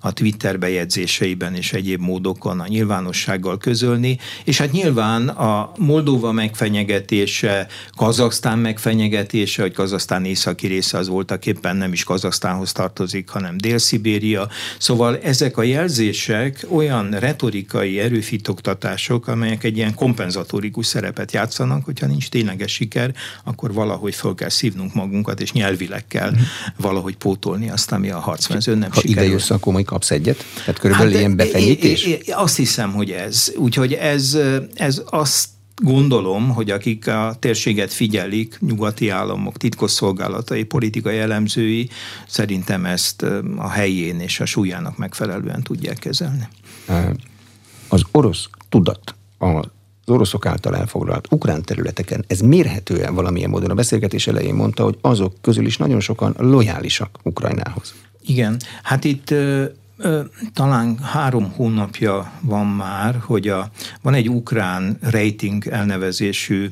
a Twitter bejegyzéseiben és egyéb módon módokon a nyilvánossággal közölni, és hát nyilván a Moldova megfenyegetése, Kazaksztán megfenyegetése, hogy Kazaksztán északi része az voltak éppen nem is Kazaksztánhoz tartozik, hanem Dél-Szibéria. Szóval ezek a jelzések olyan retorikai erőfitoktatások, amelyek egy ilyen kompenzatórikus szerepet játszanak, hogyha nincs tényleges siker, akkor valahogy föl kell szívnunk magunkat, és nyelvileg kell mm. valahogy pótolni azt, ami a harcmezőn nem ha sikerül. Ha ide jössz, akkor majd kapsz egyet? Tehát körülbelül hát, ilyen befenyítés? Azt hiszem, hogy ez. Úgyhogy ez, ez azt gondolom, hogy akik a térséget figyelik, nyugati államok, titkosszolgálatai, politikai elemzői, szerintem ezt a helyén és a súlyának megfelelően tudják kezelni. Az orosz tudat, az oroszok által elfoglalt ukrán területeken, ez mérhetően valamilyen módon a beszélgetés elején mondta, hogy azok közül is nagyon sokan lojálisak Ukrajnához. Igen, hát itt talán három hónapja van már, hogy a, van egy ukrán rating elnevezésű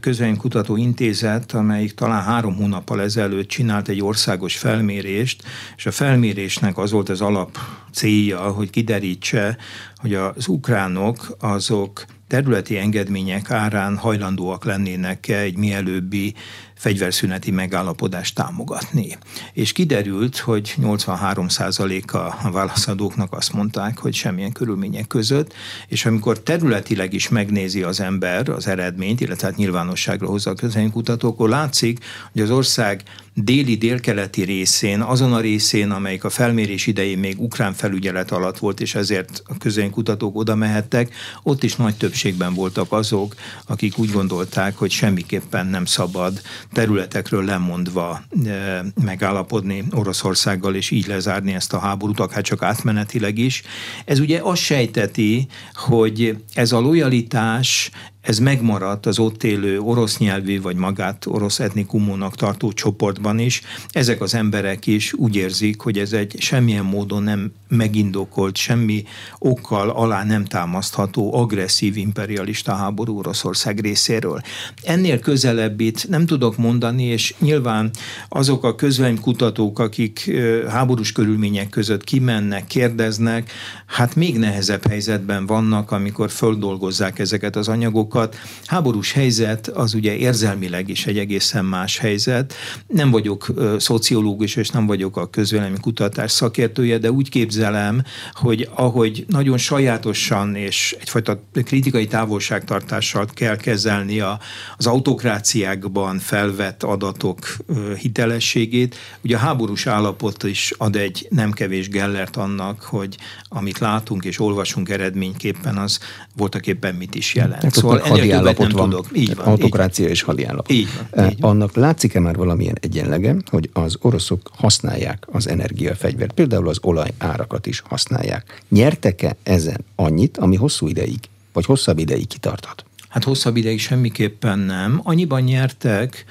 közvénykutató intézet, amelyik talán három hónappal ezelőtt csinált egy országos felmérést, és a felmérésnek az volt az alap célja, hogy kiderítse, hogy az ukránok azok területi engedmények árán hajlandóak lennének egy mielőbbi fegyverszüneti megállapodást támogatni. És kiderült, hogy 83%-a a válaszadóknak azt mondták, hogy semmilyen körülmények között, és amikor területileg is megnézi az ember az eredményt, illetve hát nyilvánosságra hozza a közönkutató, akkor látszik, hogy az ország déli-délkeleti részén, azon a részén, amelyik a felmérés idején még ukrán felügyelet alatt volt, és ezért a közönkutatók oda mehettek, ott is nagy többségben voltak azok, akik úgy gondolták, hogy semmiképpen nem szabad területekről lemondva e, megállapodni Oroszországgal, és így lezárni ezt a háborút, akár csak átmenetileg is. Ez ugye azt sejteti, hogy ez a lojalitás, ez megmaradt az ott élő orosz nyelvű vagy magát orosz etnikumónak tartó csoportban is. Ezek az emberek is úgy érzik, hogy ez egy semmilyen módon nem megindokolt, semmi okkal alá nem támasztható agresszív imperialista háború Oroszország részéről. Ennél közelebbit nem tudok mondani, és nyilván azok a közvéleménykutatók, akik háborús körülmények között kimennek, kérdeznek, hát még nehezebb helyzetben vannak, amikor földolgozzák ezeket az anyagokat, dolgokat. Háborús helyzet az ugye érzelmileg is egy egészen más helyzet. Nem vagyok szociológus, és nem vagyok a közvélemény kutatás szakértője, de úgy képzelem, hogy ahogy nagyon sajátosan és egyfajta kritikai távolságtartással kell kezelni a, az autokráciákban felvett adatok hitelességét, ugye a háborús állapot is ad egy nem kevés gellert annak, hogy amit látunk és olvasunk eredményképpen, az voltak éppen mit is jelent. Hát szóval hadiállapot van. Tudok. Így van. Autokrácia így. és hadiállapot. Így van, így van. Annak látszik-e már valamilyen egyenlege, hogy az oroszok használják az energiafegyvert, például az olaj árakat is használják. Nyertek-e ezen annyit, ami hosszú ideig, vagy hosszabb ideig kitarthat? Hát hosszabb ideig semmiképpen nem. Annyiban nyertek,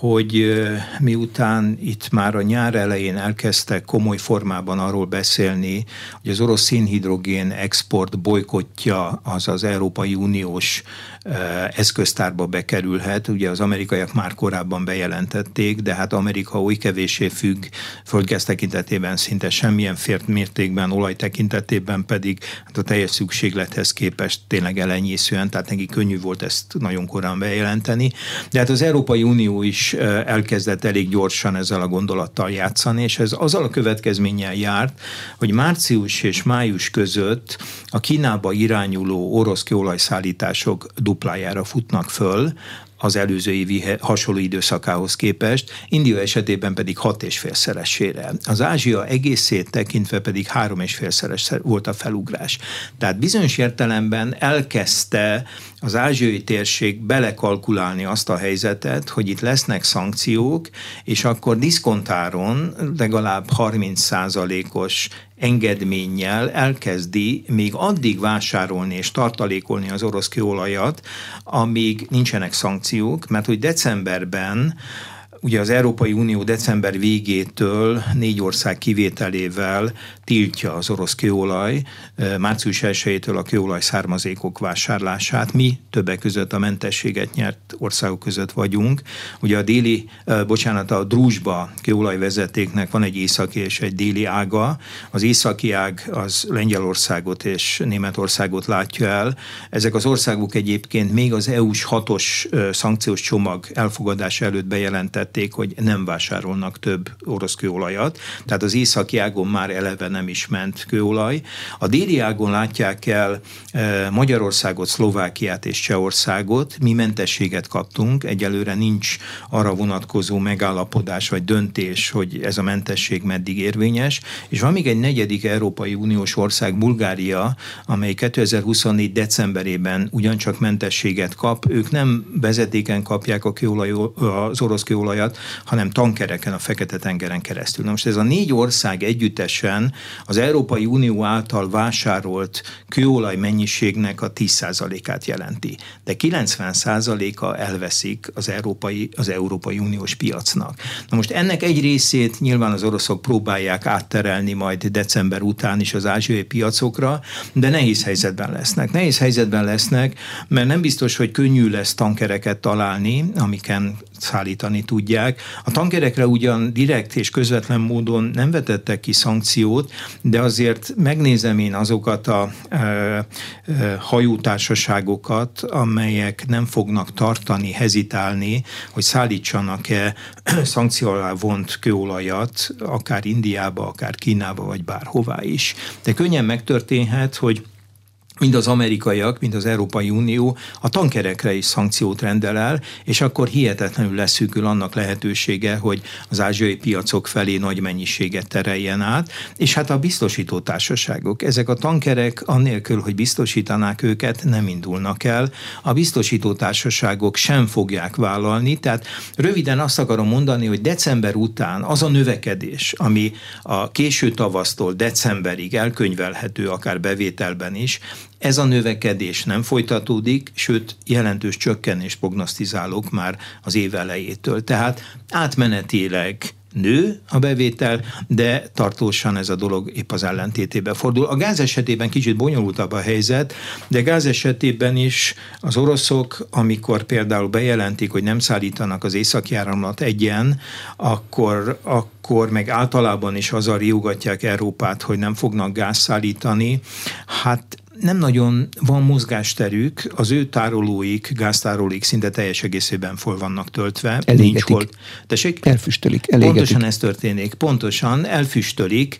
hogy miután itt már a nyár elején elkezdtek komoly formában arról beszélni, hogy az orosz szénhidrogén export bolykotja az az Európai Uniós eszköztárba bekerülhet. Ugye az amerikaiak már korábban bejelentették, de hát Amerika oly kevésé függ földgáz tekintetében szinte semmilyen fért mértékben, olaj tekintetében pedig hát a teljes szükséglethez képest tényleg elenyészően, tehát neki könnyű volt ezt nagyon korán bejelenteni. De hát az Európai Unió is elkezdett elég gyorsan ezzel a gondolattal játszani, és ez azzal a következménnyel járt, hogy március és május között a Kínába irányuló orosz kőolajszállítások duplájára futnak föl, az előző évi hasonló időszakához képest, India esetében pedig hat és félszeresére. Az Ázsia egészét tekintve pedig három és félszeres volt a felugrás. Tehát bizonyos értelemben elkezdte az ázsiai térség belekalkulálni azt a helyzetet, hogy itt lesznek szankciók, és akkor diszkontáron legalább 30% os engedménnyel elkezdi még addig vásárolni és tartalékolni az orosz kőolajat, amíg nincsenek szankciók, mert hogy decemberben Ugye az Európai Unió december végétől négy ország kivételével tiltja az orosz kőolaj, március 1-től a kőolaj származékok vásárlását. Mi többek között a mentességet nyert országok között vagyunk. Ugye a déli, bocsánat, a Drúzsba kőolajvezetéknek van egy északi és egy déli ága. Az északi ág az Lengyelországot és Németországot látja el. Ezek az országok egyébként még az EU-s hatos szankciós csomag elfogadása előtt bejelentett bejelentették, hogy nem vásárolnak több orosz kőolajat, tehát az északi ágon már eleve nem is ment kőolaj. A déli ágon látják el e, Magyarországot, Szlovákiát és Csehországot. Mi mentességet kaptunk, egyelőre nincs arra vonatkozó megállapodás vagy döntés, hogy ez a mentesség meddig érvényes, és van még egy negyedik Európai Uniós ország, Bulgária, amely 2024. decemberében ugyancsak mentességet kap. Ők nem vezetéken kapják a kőolaj, az orosz kőolaj kőolajat, hanem tankereken a Fekete-tengeren keresztül. Na most ez a négy ország együttesen az Európai Unió által vásárolt kőolaj mennyiségnek a 10%-át jelenti. De 90%-a elveszik az Európai, az Európai Uniós piacnak. Na most ennek egy részét nyilván az oroszok próbálják átterelni majd december után is az ázsiai piacokra, de nehéz helyzetben lesznek. Nehéz helyzetben lesznek, mert nem biztos, hogy könnyű lesz tankereket találni, amiken szállítani tudják. A tankerekre ugyan direkt és közvetlen módon nem vetettek ki szankciót, de azért megnézem én azokat a e, e, hajótársaságokat, amelyek nem fognak tartani, hezitálni, hogy szállítsanak-e szankció alá vont kőolajat, akár Indiába, akár Kínába, vagy bárhová is. De könnyen megtörténhet, hogy mind az amerikaiak, mind az Európai Unió a tankerekre is szankciót rendel el, és akkor hihetetlenül leszűkül annak lehetősége, hogy az ázsiai piacok felé nagy mennyiséget tereljen át, és hát a biztosító társaságok, ezek a tankerek annélkül, hogy biztosítanák őket, nem indulnak el. A biztosító társaságok sem fogják vállalni, tehát röviden azt akarom mondani, hogy december után az a növekedés, ami a késő tavasztól decemberig elkönyvelhető, akár bevételben is, ez a növekedés nem folytatódik, sőt jelentős csökkenést prognosztizálok már az év elejétől. Tehát átmenetileg nő a bevétel, de tartósan ez a dolog épp az ellentétébe fordul. A gáz esetében kicsit bonyolultabb a helyzet, de gáz esetében is az oroszok, amikor például bejelentik, hogy nem szállítanak az északi áramlat egyen, akkor, akkor meg általában is azzal riogatják Európát, hogy nem fognak gáz szállítani. Hát nem nagyon van mozgásterük, az ő tárolóik, gáztárolóik szinte teljes egészében fol vannak töltve. Elégetik. Nincs hol. Tessék? Elfüstölik, elégetik. Pontosan ez történik. Pontosan elfüstölik,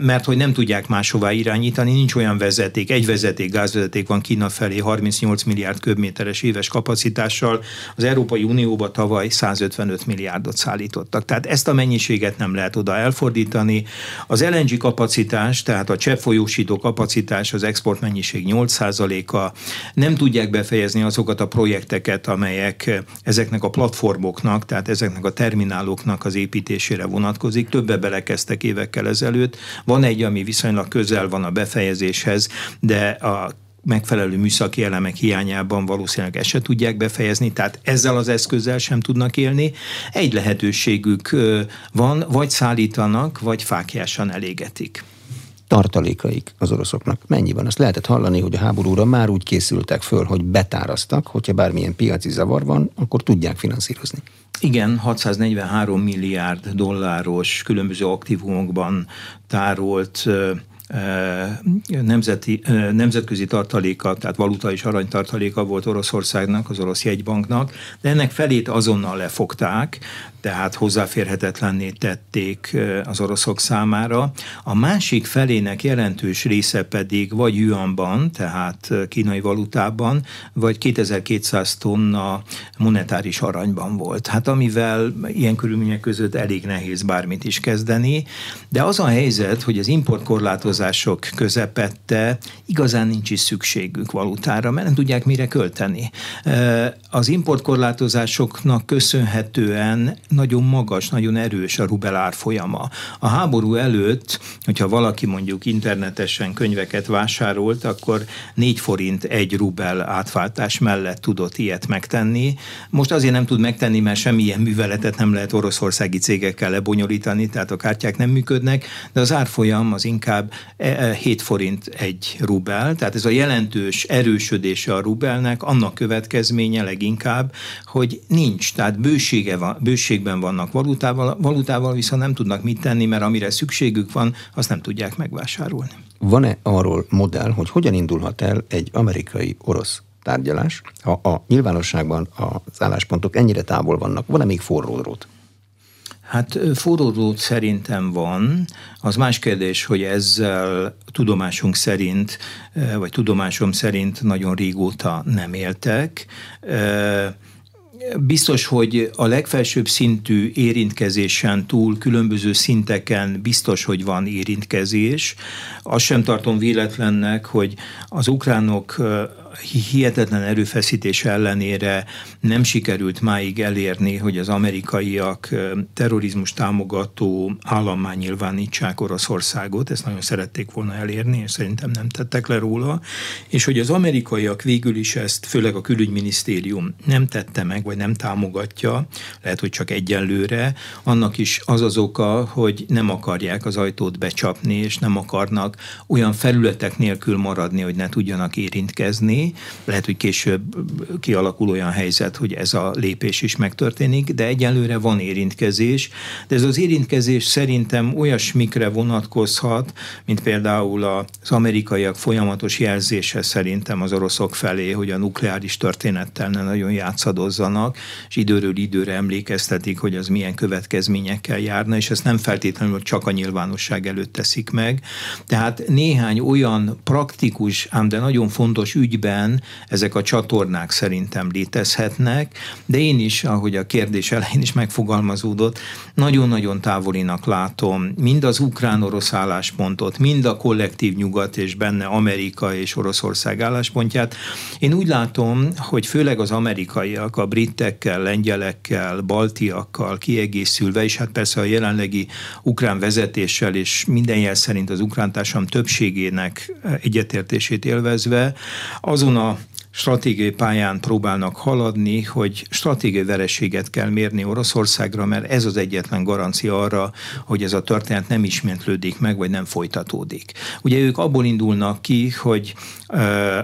mert hogy nem tudják máshová irányítani, nincs olyan vezeték, egy vezeték, gázvezeték van Kína felé 38 milliárd köbméteres éves kapacitással, az Európai Unióba tavaly 155 milliárdot szállítottak. Tehát ezt a mennyiséget nem lehet oda elfordítani. Az LNG kapacitás, tehát a cseppfolyósító kapacitás az export mennyiség 8%-a, nem tudják befejezni azokat a projekteket, amelyek ezeknek a platformoknak, tehát ezeknek a termináloknak az építésére vonatkozik. Többe belekezdtek évekkel ezelőtt. Van egy, ami viszonylag közel van a befejezéshez, de a megfelelő műszaki elemek hiányában valószínűleg ezt se tudják befejezni, tehát ezzel az eszközzel sem tudnak élni. Egy lehetőségük van, vagy szállítanak, vagy fákjásan elégetik tartalékaik az oroszoknak. Mennyi van? Azt lehetett hallani, hogy a háborúra már úgy készültek föl, hogy betáraztak, hogyha bármilyen piaci zavar van, akkor tudják finanszírozni. Igen, 643 milliárd dolláros különböző aktívumokban tárolt nemzeti, nemzetközi tartaléka, tehát valuta és aranytartaléka volt Oroszországnak, az orosz jegybanknak, de ennek felét azonnal lefogták, tehát hozzáférhetetlenné tették az oroszok számára. A másik felének jelentős része pedig vagy yuanban, tehát kínai valutában, vagy 2200 tonna monetáris aranyban volt. Hát amivel ilyen körülmények között elég nehéz bármit is kezdeni, de az a helyzet, hogy az importkorlátozások közepette igazán nincs is szükségük valutára, mert nem tudják mire költeni. Az importkorlátozásoknak köszönhetően nagyon magas, nagyon erős a rubel árfolyama. A háború előtt, hogyha valaki mondjuk internetesen könyveket vásárolt, akkor 4 forint egy rubel átváltás mellett tudott ilyet megtenni. Most azért nem tud megtenni, mert semmilyen műveletet nem lehet oroszországi cégekkel lebonyolítani, tehát a kártyák nem működnek, de az árfolyam az inkább 7 e, forint egy rubel, tehát ez a jelentős erősödése a rubelnek, annak következménye leginkább, hogy nincs, tehát bősége van, bőség szükségben vannak valutával, valutával viszont nem tudnak mit tenni, mert amire szükségük van, azt nem tudják megvásárolni. Van-e arról modell, hogy hogyan indulhat el egy amerikai-orosz tárgyalás, ha a nyilvánosságban az álláspontok ennyire távol vannak, van-e még forró drót? Hát forró szerintem van. Az más kérdés, hogy ezzel tudomásunk szerint, vagy tudomásom szerint nagyon régóta nem éltek. Biztos, hogy a legfelsőbb szintű érintkezésen túl különböző szinteken biztos, hogy van érintkezés. Azt sem tartom véletlennek, hogy az ukránok hihetetlen erőfeszítés ellenére nem sikerült máig elérni, hogy az amerikaiak terrorizmus támogató állammá nyilvánítsák Oroszországot, ezt nagyon szerették volna elérni, és szerintem nem tettek le róla, és hogy az amerikaiak végül is ezt, főleg a külügyminisztérium nem tette meg, vagy nem támogatja, lehet, hogy csak egyenlőre, annak is az az oka, hogy nem akarják az ajtót becsapni, és nem akarnak olyan felületek nélkül maradni, hogy ne tudjanak érintkezni, Lehet, hogy később kialakul olyan helyzet, hogy ez a lépés is megtörténik, de egyelőre van érintkezés. De ez az érintkezés szerintem olyasmikre vonatkozhat, mint például az amerikaiak folyamatos jelzése szerintem az oroszok felé, hogy a nukleáris történettel ne nagyon játszadozzanak, és időről időre emlékeztetik, hogy az milyen következményekkel járna, és ezt nem feltétlenül csak a nyilvánosság előtt teszik meg. Tehát néhány olyan praktikus, ám de nagyon fontos ügyben ezek a csatornák szerintem létezhetnek, de én is, ahogy a kérdés elején is megfogalmazódott, nagyon-nagyon távolinak látom mind az ukrán-orosz álláspontot, mind a kollektív nyugat és benne Amerika és Oroszország álláspontját. Én úgy látom, hogy főleg az amerikaiak a britekkel, lengyelekkel, baltiakkal kiegészülve, és hát persze a jelenlegi ukrán vezetéssel és minden jel szerint az ukrán társadalom többségének egyetértését élvezve, azon a stratégiai pályán próbálnak haladni, hogy stratégiai vereséget kell mérni Oroszországra, mert ez az egyetlen garancia arra, hogy ez a történet nem ismétlődik meg, vagy nem folytatódik. Ugye ők abból indulnak ki, hogy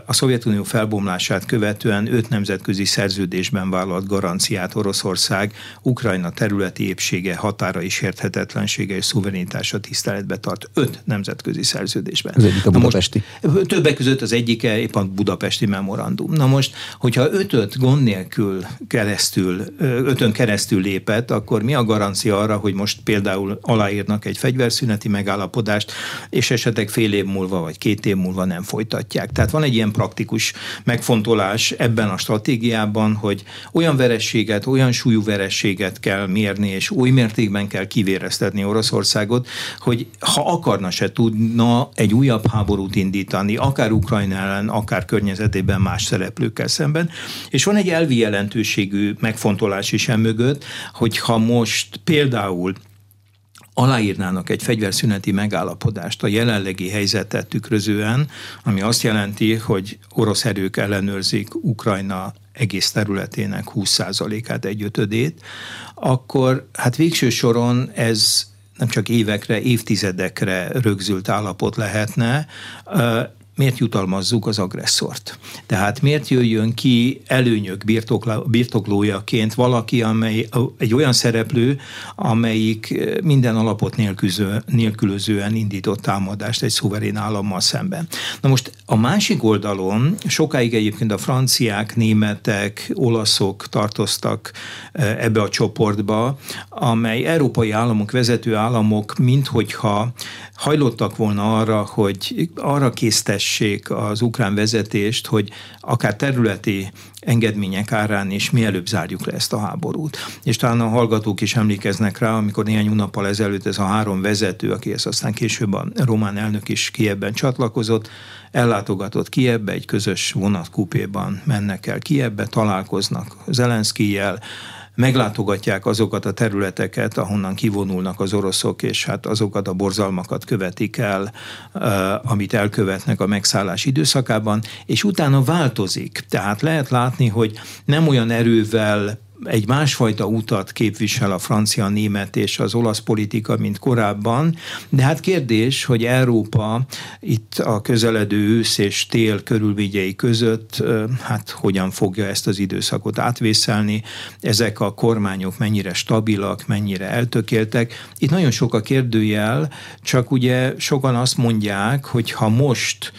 a Szovjetunió felbomlását követően öt nemzetközi szerződésben vállalt garanciát Oroszország Ukrajna területi épsége, határa is érthetetlensége és szuverenitása tiszteletbe tart. Öt nemzetközi szerződésben. Az egyik a budapesti. most, többek között az egyike épp a budapesti memorandum. Na most, hogyha ötöt gond nélkül keresztül, ötön keresztül lépett, akkor mi a garancia arra, hogy most például aláírnak egy fegyverszüneti megállapodást, és esetleg fél év múlva vagy két év múlva nem folytatják. Tehát van egy ilyen praktikus megfontolás ebben a stratégiában, hogy olyan verességet, olyan súlyú verességet kell mérni, és új mértékben kell kivéreztetni Oroszországot, hogy ha akarna se tudna egy újabb háborút indítani, akár Ukrajna ellen, akár környezetében más szereplőkkel szemben. És van egy elvi jelentőségű megfontolás is emögött, hogy ha most például aláírnának egy fegyverszüneti megállapodást a jelenlegi helyzetet tükrözően, ami azt jelenti, hogy orosz erők ellenőrzik Ukrajna egész területének 20%-át, egy ötödét, akkor hát végső soron ez nem csak évekre, évtizedekre rögzült állapot lehetne, miért jutalmazzuk az agresszort? Tehát miért jöjjön ki előnyök birtoklójaként valaki, amely egy olyan szereplő, amelyik minden alapot nélkülöző, nélkülözően indított támadást egy szuverén állammal szemben. Na most a másik oldalon sokáig egyébként a franciák, németek, olaszok tartoztak ebbe a csoportba, amely európai államok, vezető államok, minthogyha hajlottak volna arra, hogy arra késztessék az ukrán vezetést, hogy akár területi engedmények árán is mielőbb zárjuk le ezt a háborút. És talán a hallgatók is emlékeznek rá, amikor néhány hónappal ezelőtt ez a három vezető, aki ezt aztán később a román elnök is Kiebben csatlakozott, ellátogatott Kiebbe, egy közös vonatkupéban mennek el Kiebbe, találkoznak Zelenszkijel, meglátogatják azokat a területeket, ahonnan kivonulnak az oroszok, és hát azokat a borzalmakat követik el, amit elkövetnek a megszállás időszakában, és utána változik. Tehát lehet látni, hogy nem olyan erővel egy másfajta utat képvisel a francia, a német és az olasz politika, mint korábban, de hát kérdés, hogy Európa itt a közeledő ősz és tél körülményei között hát hogyan fogja ezt az időszakot átvészelni, ezek a kormányok mennyire stabilak, mennyire eltökéltek. Itt nagyon sok a kérdőjel, csak ugye sokan azt mondják, hogy ha most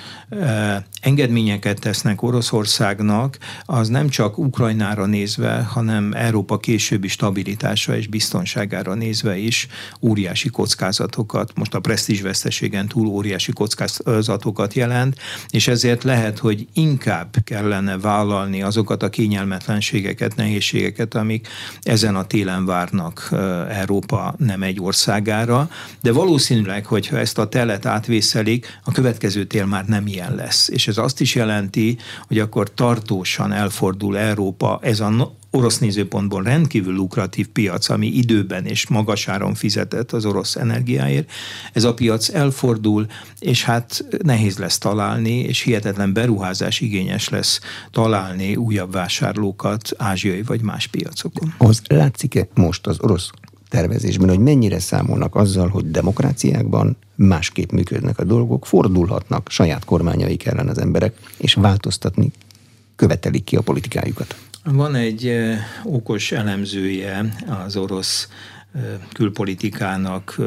engedményeket tesznek Oroszországnak, az nem csak Ukrajnára nézve, hanem Európa későbbi stabilitása és biztonságára nézve is óriási kockázatokat, most a presztízsveszteségen túl óriási kockázatokat jelent, és ezért lehet, hogy inkább kellene vállalni azokat a kényelmetlenségeket, nehézségeket, amik ezen a télen várnak Európa nem egy országára, de valószínűleg, hogyha ezt a telet átvészelik, a következő tél már nem ilyen lesz. És ez azt is jelenti, hogy akkor tartósan elfordul Európa ez a orosz nézőpontból rendkívül lukratív piac, ami időben és magasáron fizetett az orosz energiáért. Ez a piac elfordul, és hát nehéz lesz találni, és hihetetlen beruházás igényes lesz találni újabb vásárlókat ázsiai vagy más piacokon. Az látszik-e most az orosz tervezésben, hogy mennyire számolnak azzal, hogy demokráciákban másképp működnek a dolgok, fordulhatnak saját kormányaik ellen az emberek, és változtatni követelik ki a politikájukat. Van egy okos elemzője az orosz külpolitikának,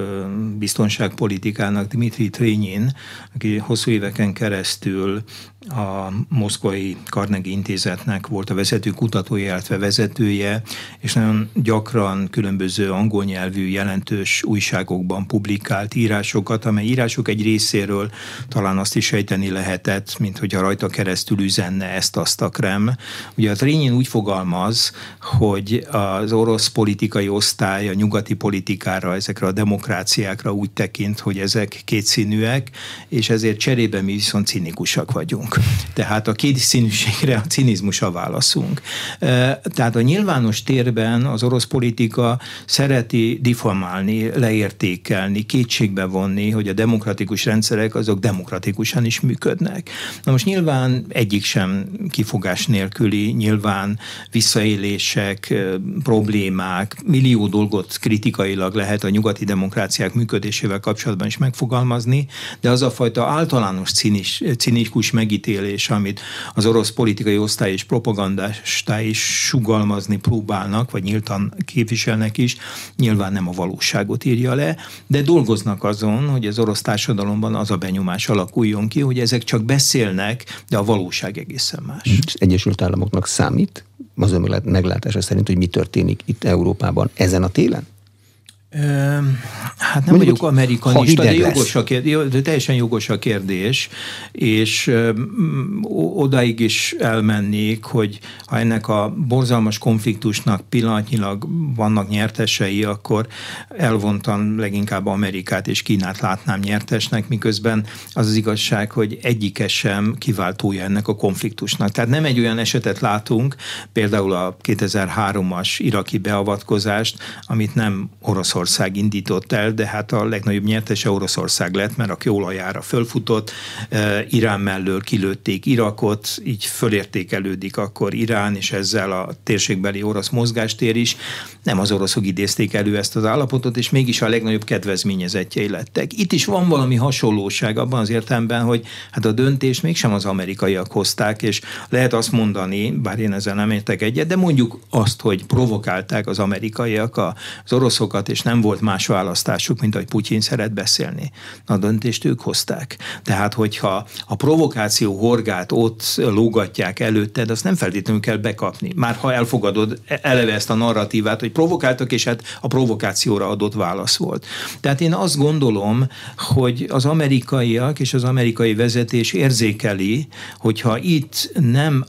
biztonságpolitikának Dmitri Trényin, aki hosszú éveken keresztül a Moszkvai Carnegie Intézetnek volt a vezető kutatója, illetve vezetője, és nagyon gyakran különböző angol nyelvű jelentős újságokban publikált írásokat, amely írások egy részéről talán azt is sejteni lehetett, mint hogyha rajta keresztül üzenne ezt-azt a krem. Ugye a Trényin úgy fogalmaz, hogy az orosz politikai osztály a nyugati politikára, ezekre a demokráciákra úgy tekint, hogy ezek kétszínűek, és ezért cserébe mi viszont cinikusak vagyunk. Tehát a kétszínűségre a cinizmus a válaszunk. Tehát a nyilvános térben az orosz politika szereti diformálni, leértékelni, kétségbe vonni, hogy a demokratikus rendszerek azok demokratikusan is működnek. Na most nyilván egyik sem kifogás nélküli, nyilván visszaélések, problémák, millió dolgot kritikailag lehet a nyugati demokráciák működésével kapcsolatban is megfogalmazni, de az a fajta általános cinis, cinikus megít megítélés, amit az orosz politikai osztály és propagandástály is sugalmazni próbálnak, vagy nyíltan képviselnek is, nyilván nem a valóságot írja le, de dolgoznak azon, hogy az orosz társadalomban az a benyomás alakuljon ki, hogy ezek csak beszélnek, de a valóság egészen más. Egyesült Államoknak számít az ön meglátása szerint, hogy mi történik itt Európában ezen a télen? Hát nem vagyok amerikanista, de jogos a kérdés, de teljesen jogos a kérdés, és odaig is elmennék, hogy ha ennek a borzalmas konfliktusnak pillanatnyilag vannak nyertesei, akkor elvontan leginkább Amerikát és Kínát látnám nyertesnek, miközben az az igazság, hogy egyike sem kiváltója ennek a konfliktusnak. Tehát nem egy olyan esetet látunk, például a 2003-as iraki beavatkozást, amit nem Oroszország Oroszország indított el, de hát a legnagyobb nyertese Oroszország lett, mert a kőolajára fölfutott, Irán mellől kilőtték Irakot, így fölértékelődik akkor Irán, és ezzel a térségbeli orosz mozgástér is. Nem az oroszok idézték elő ezt az állapotot, és mégis a legnagyobb kedvezményezettjei lettek. Itt is van valami hasonlóság abban az értelemben, hogy hát a döntés mégsem az amerikaiak hozták, és lehet azt mondani, bár én ezzel nem értek egyet, de mondjuk azt, hogy provokálták az amerikaiak az oroszokat, és nem nem volt más választásuk, mint hogy Putyin szeret beszélni. A döntést ők hozták. Tehát, hogyha a provokáció horgát ott lógatják előtted, azt nem feltétlenül kell bekapni. Már ha elfogadod eleve ezt a narratívát, hogy provokáltak, és hát a provokációra adott válasz volt. Tehát én azt gondolom, hogy az amerikaiak és az amerikai vezetés érzékeli, hogyha itt nem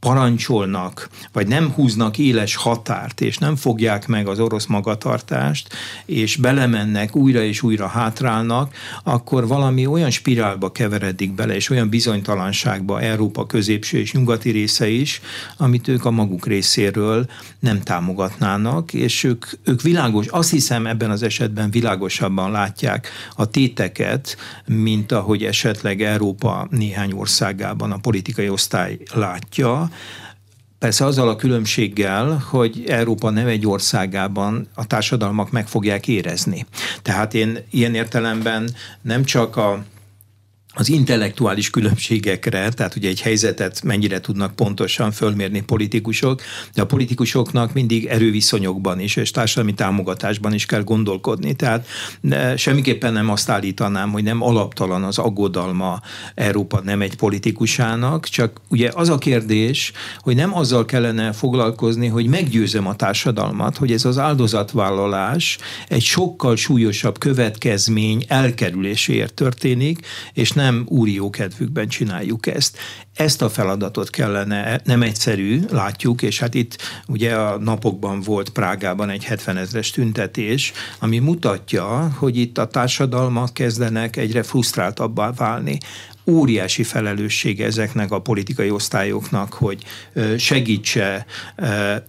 parancsolnak, vagy nem húznak éles határt, és nem fogják meg az orosz magatartást, és belemennek, újra és újra hátrálnak, akkor valami olyan spirálba keveredik bele, és olyan bizonytalanságba Európa középső és nyugati része is, amit ők a maguk részéről nem támogatnának, és ők, ők világos, azt hiszem ebben az esetben világosabban látják a téteket, mint ahogy esetleg Európa néhány országában a politikai osztály látja, Persze azzal a különbséggel, hogy Európa nem egy országában a társadalmak meg fogják érezni. Tehát én ilyen értelemben nem csak a az intellektuális különbségekre, tehát ugye egy helyzetet mennyire tudnak pontosan fölmérni politikusok, de a politikusoknak mindig erőviszonyokban is, és társadalmi támogatásban is kell gondolkodni. Tehát semmiképpen nem azt állítanám, hogy nem alaptalan az aggodalma Európa nem egy politikusának, csak ugye az a kérdés, hogy nem azzal kellene foglalkozni, hogy meggyőzem a társadalmat, hogy ez az áldozatvállalás egy sokkal súlyosabb következmény elkerüléséért történik, és nem nem úri kedvükben csináljuk ezt. Ezt a feladatot kellene, nem egyszerű, látjuk, és hát itt ugye a napokban volt Prágában egy 70 ezres tüntetés, ami mutatja, hogy itt a társadalmak kezdenek egyre frusztráltabbá válni óriási felelőssége ezeknek a politikai osztályoknak, hogy segítse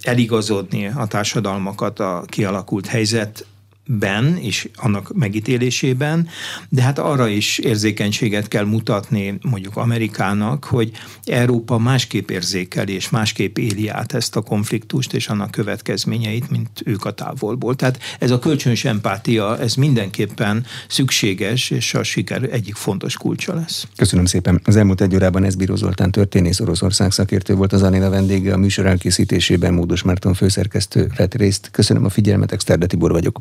eligazodni a társadalmakat a kialakult helyzet ben és annak megítélésében, de hát arra is érzékenységet kell mutatni mondjuk Amerikának, hogy Európa másképp érzékeli és másképp éli át ezt a konfliktust és annak következményeit, mint ők a távolból. Tehát ez a kölcsönös empátia, ez mindenképpen szükséges, és a siker egyik fontos kulcsa lesz. Köszönöm szépen. Az elmúlt egy órában Eszbíró Zoltán történész Oroszország szakértő volt az Anéna vendége a műsor elkészítésében Módos Márton főszerkesztő vett részt. Köszönöm a figyelmet, Exterde Tibor vagyok.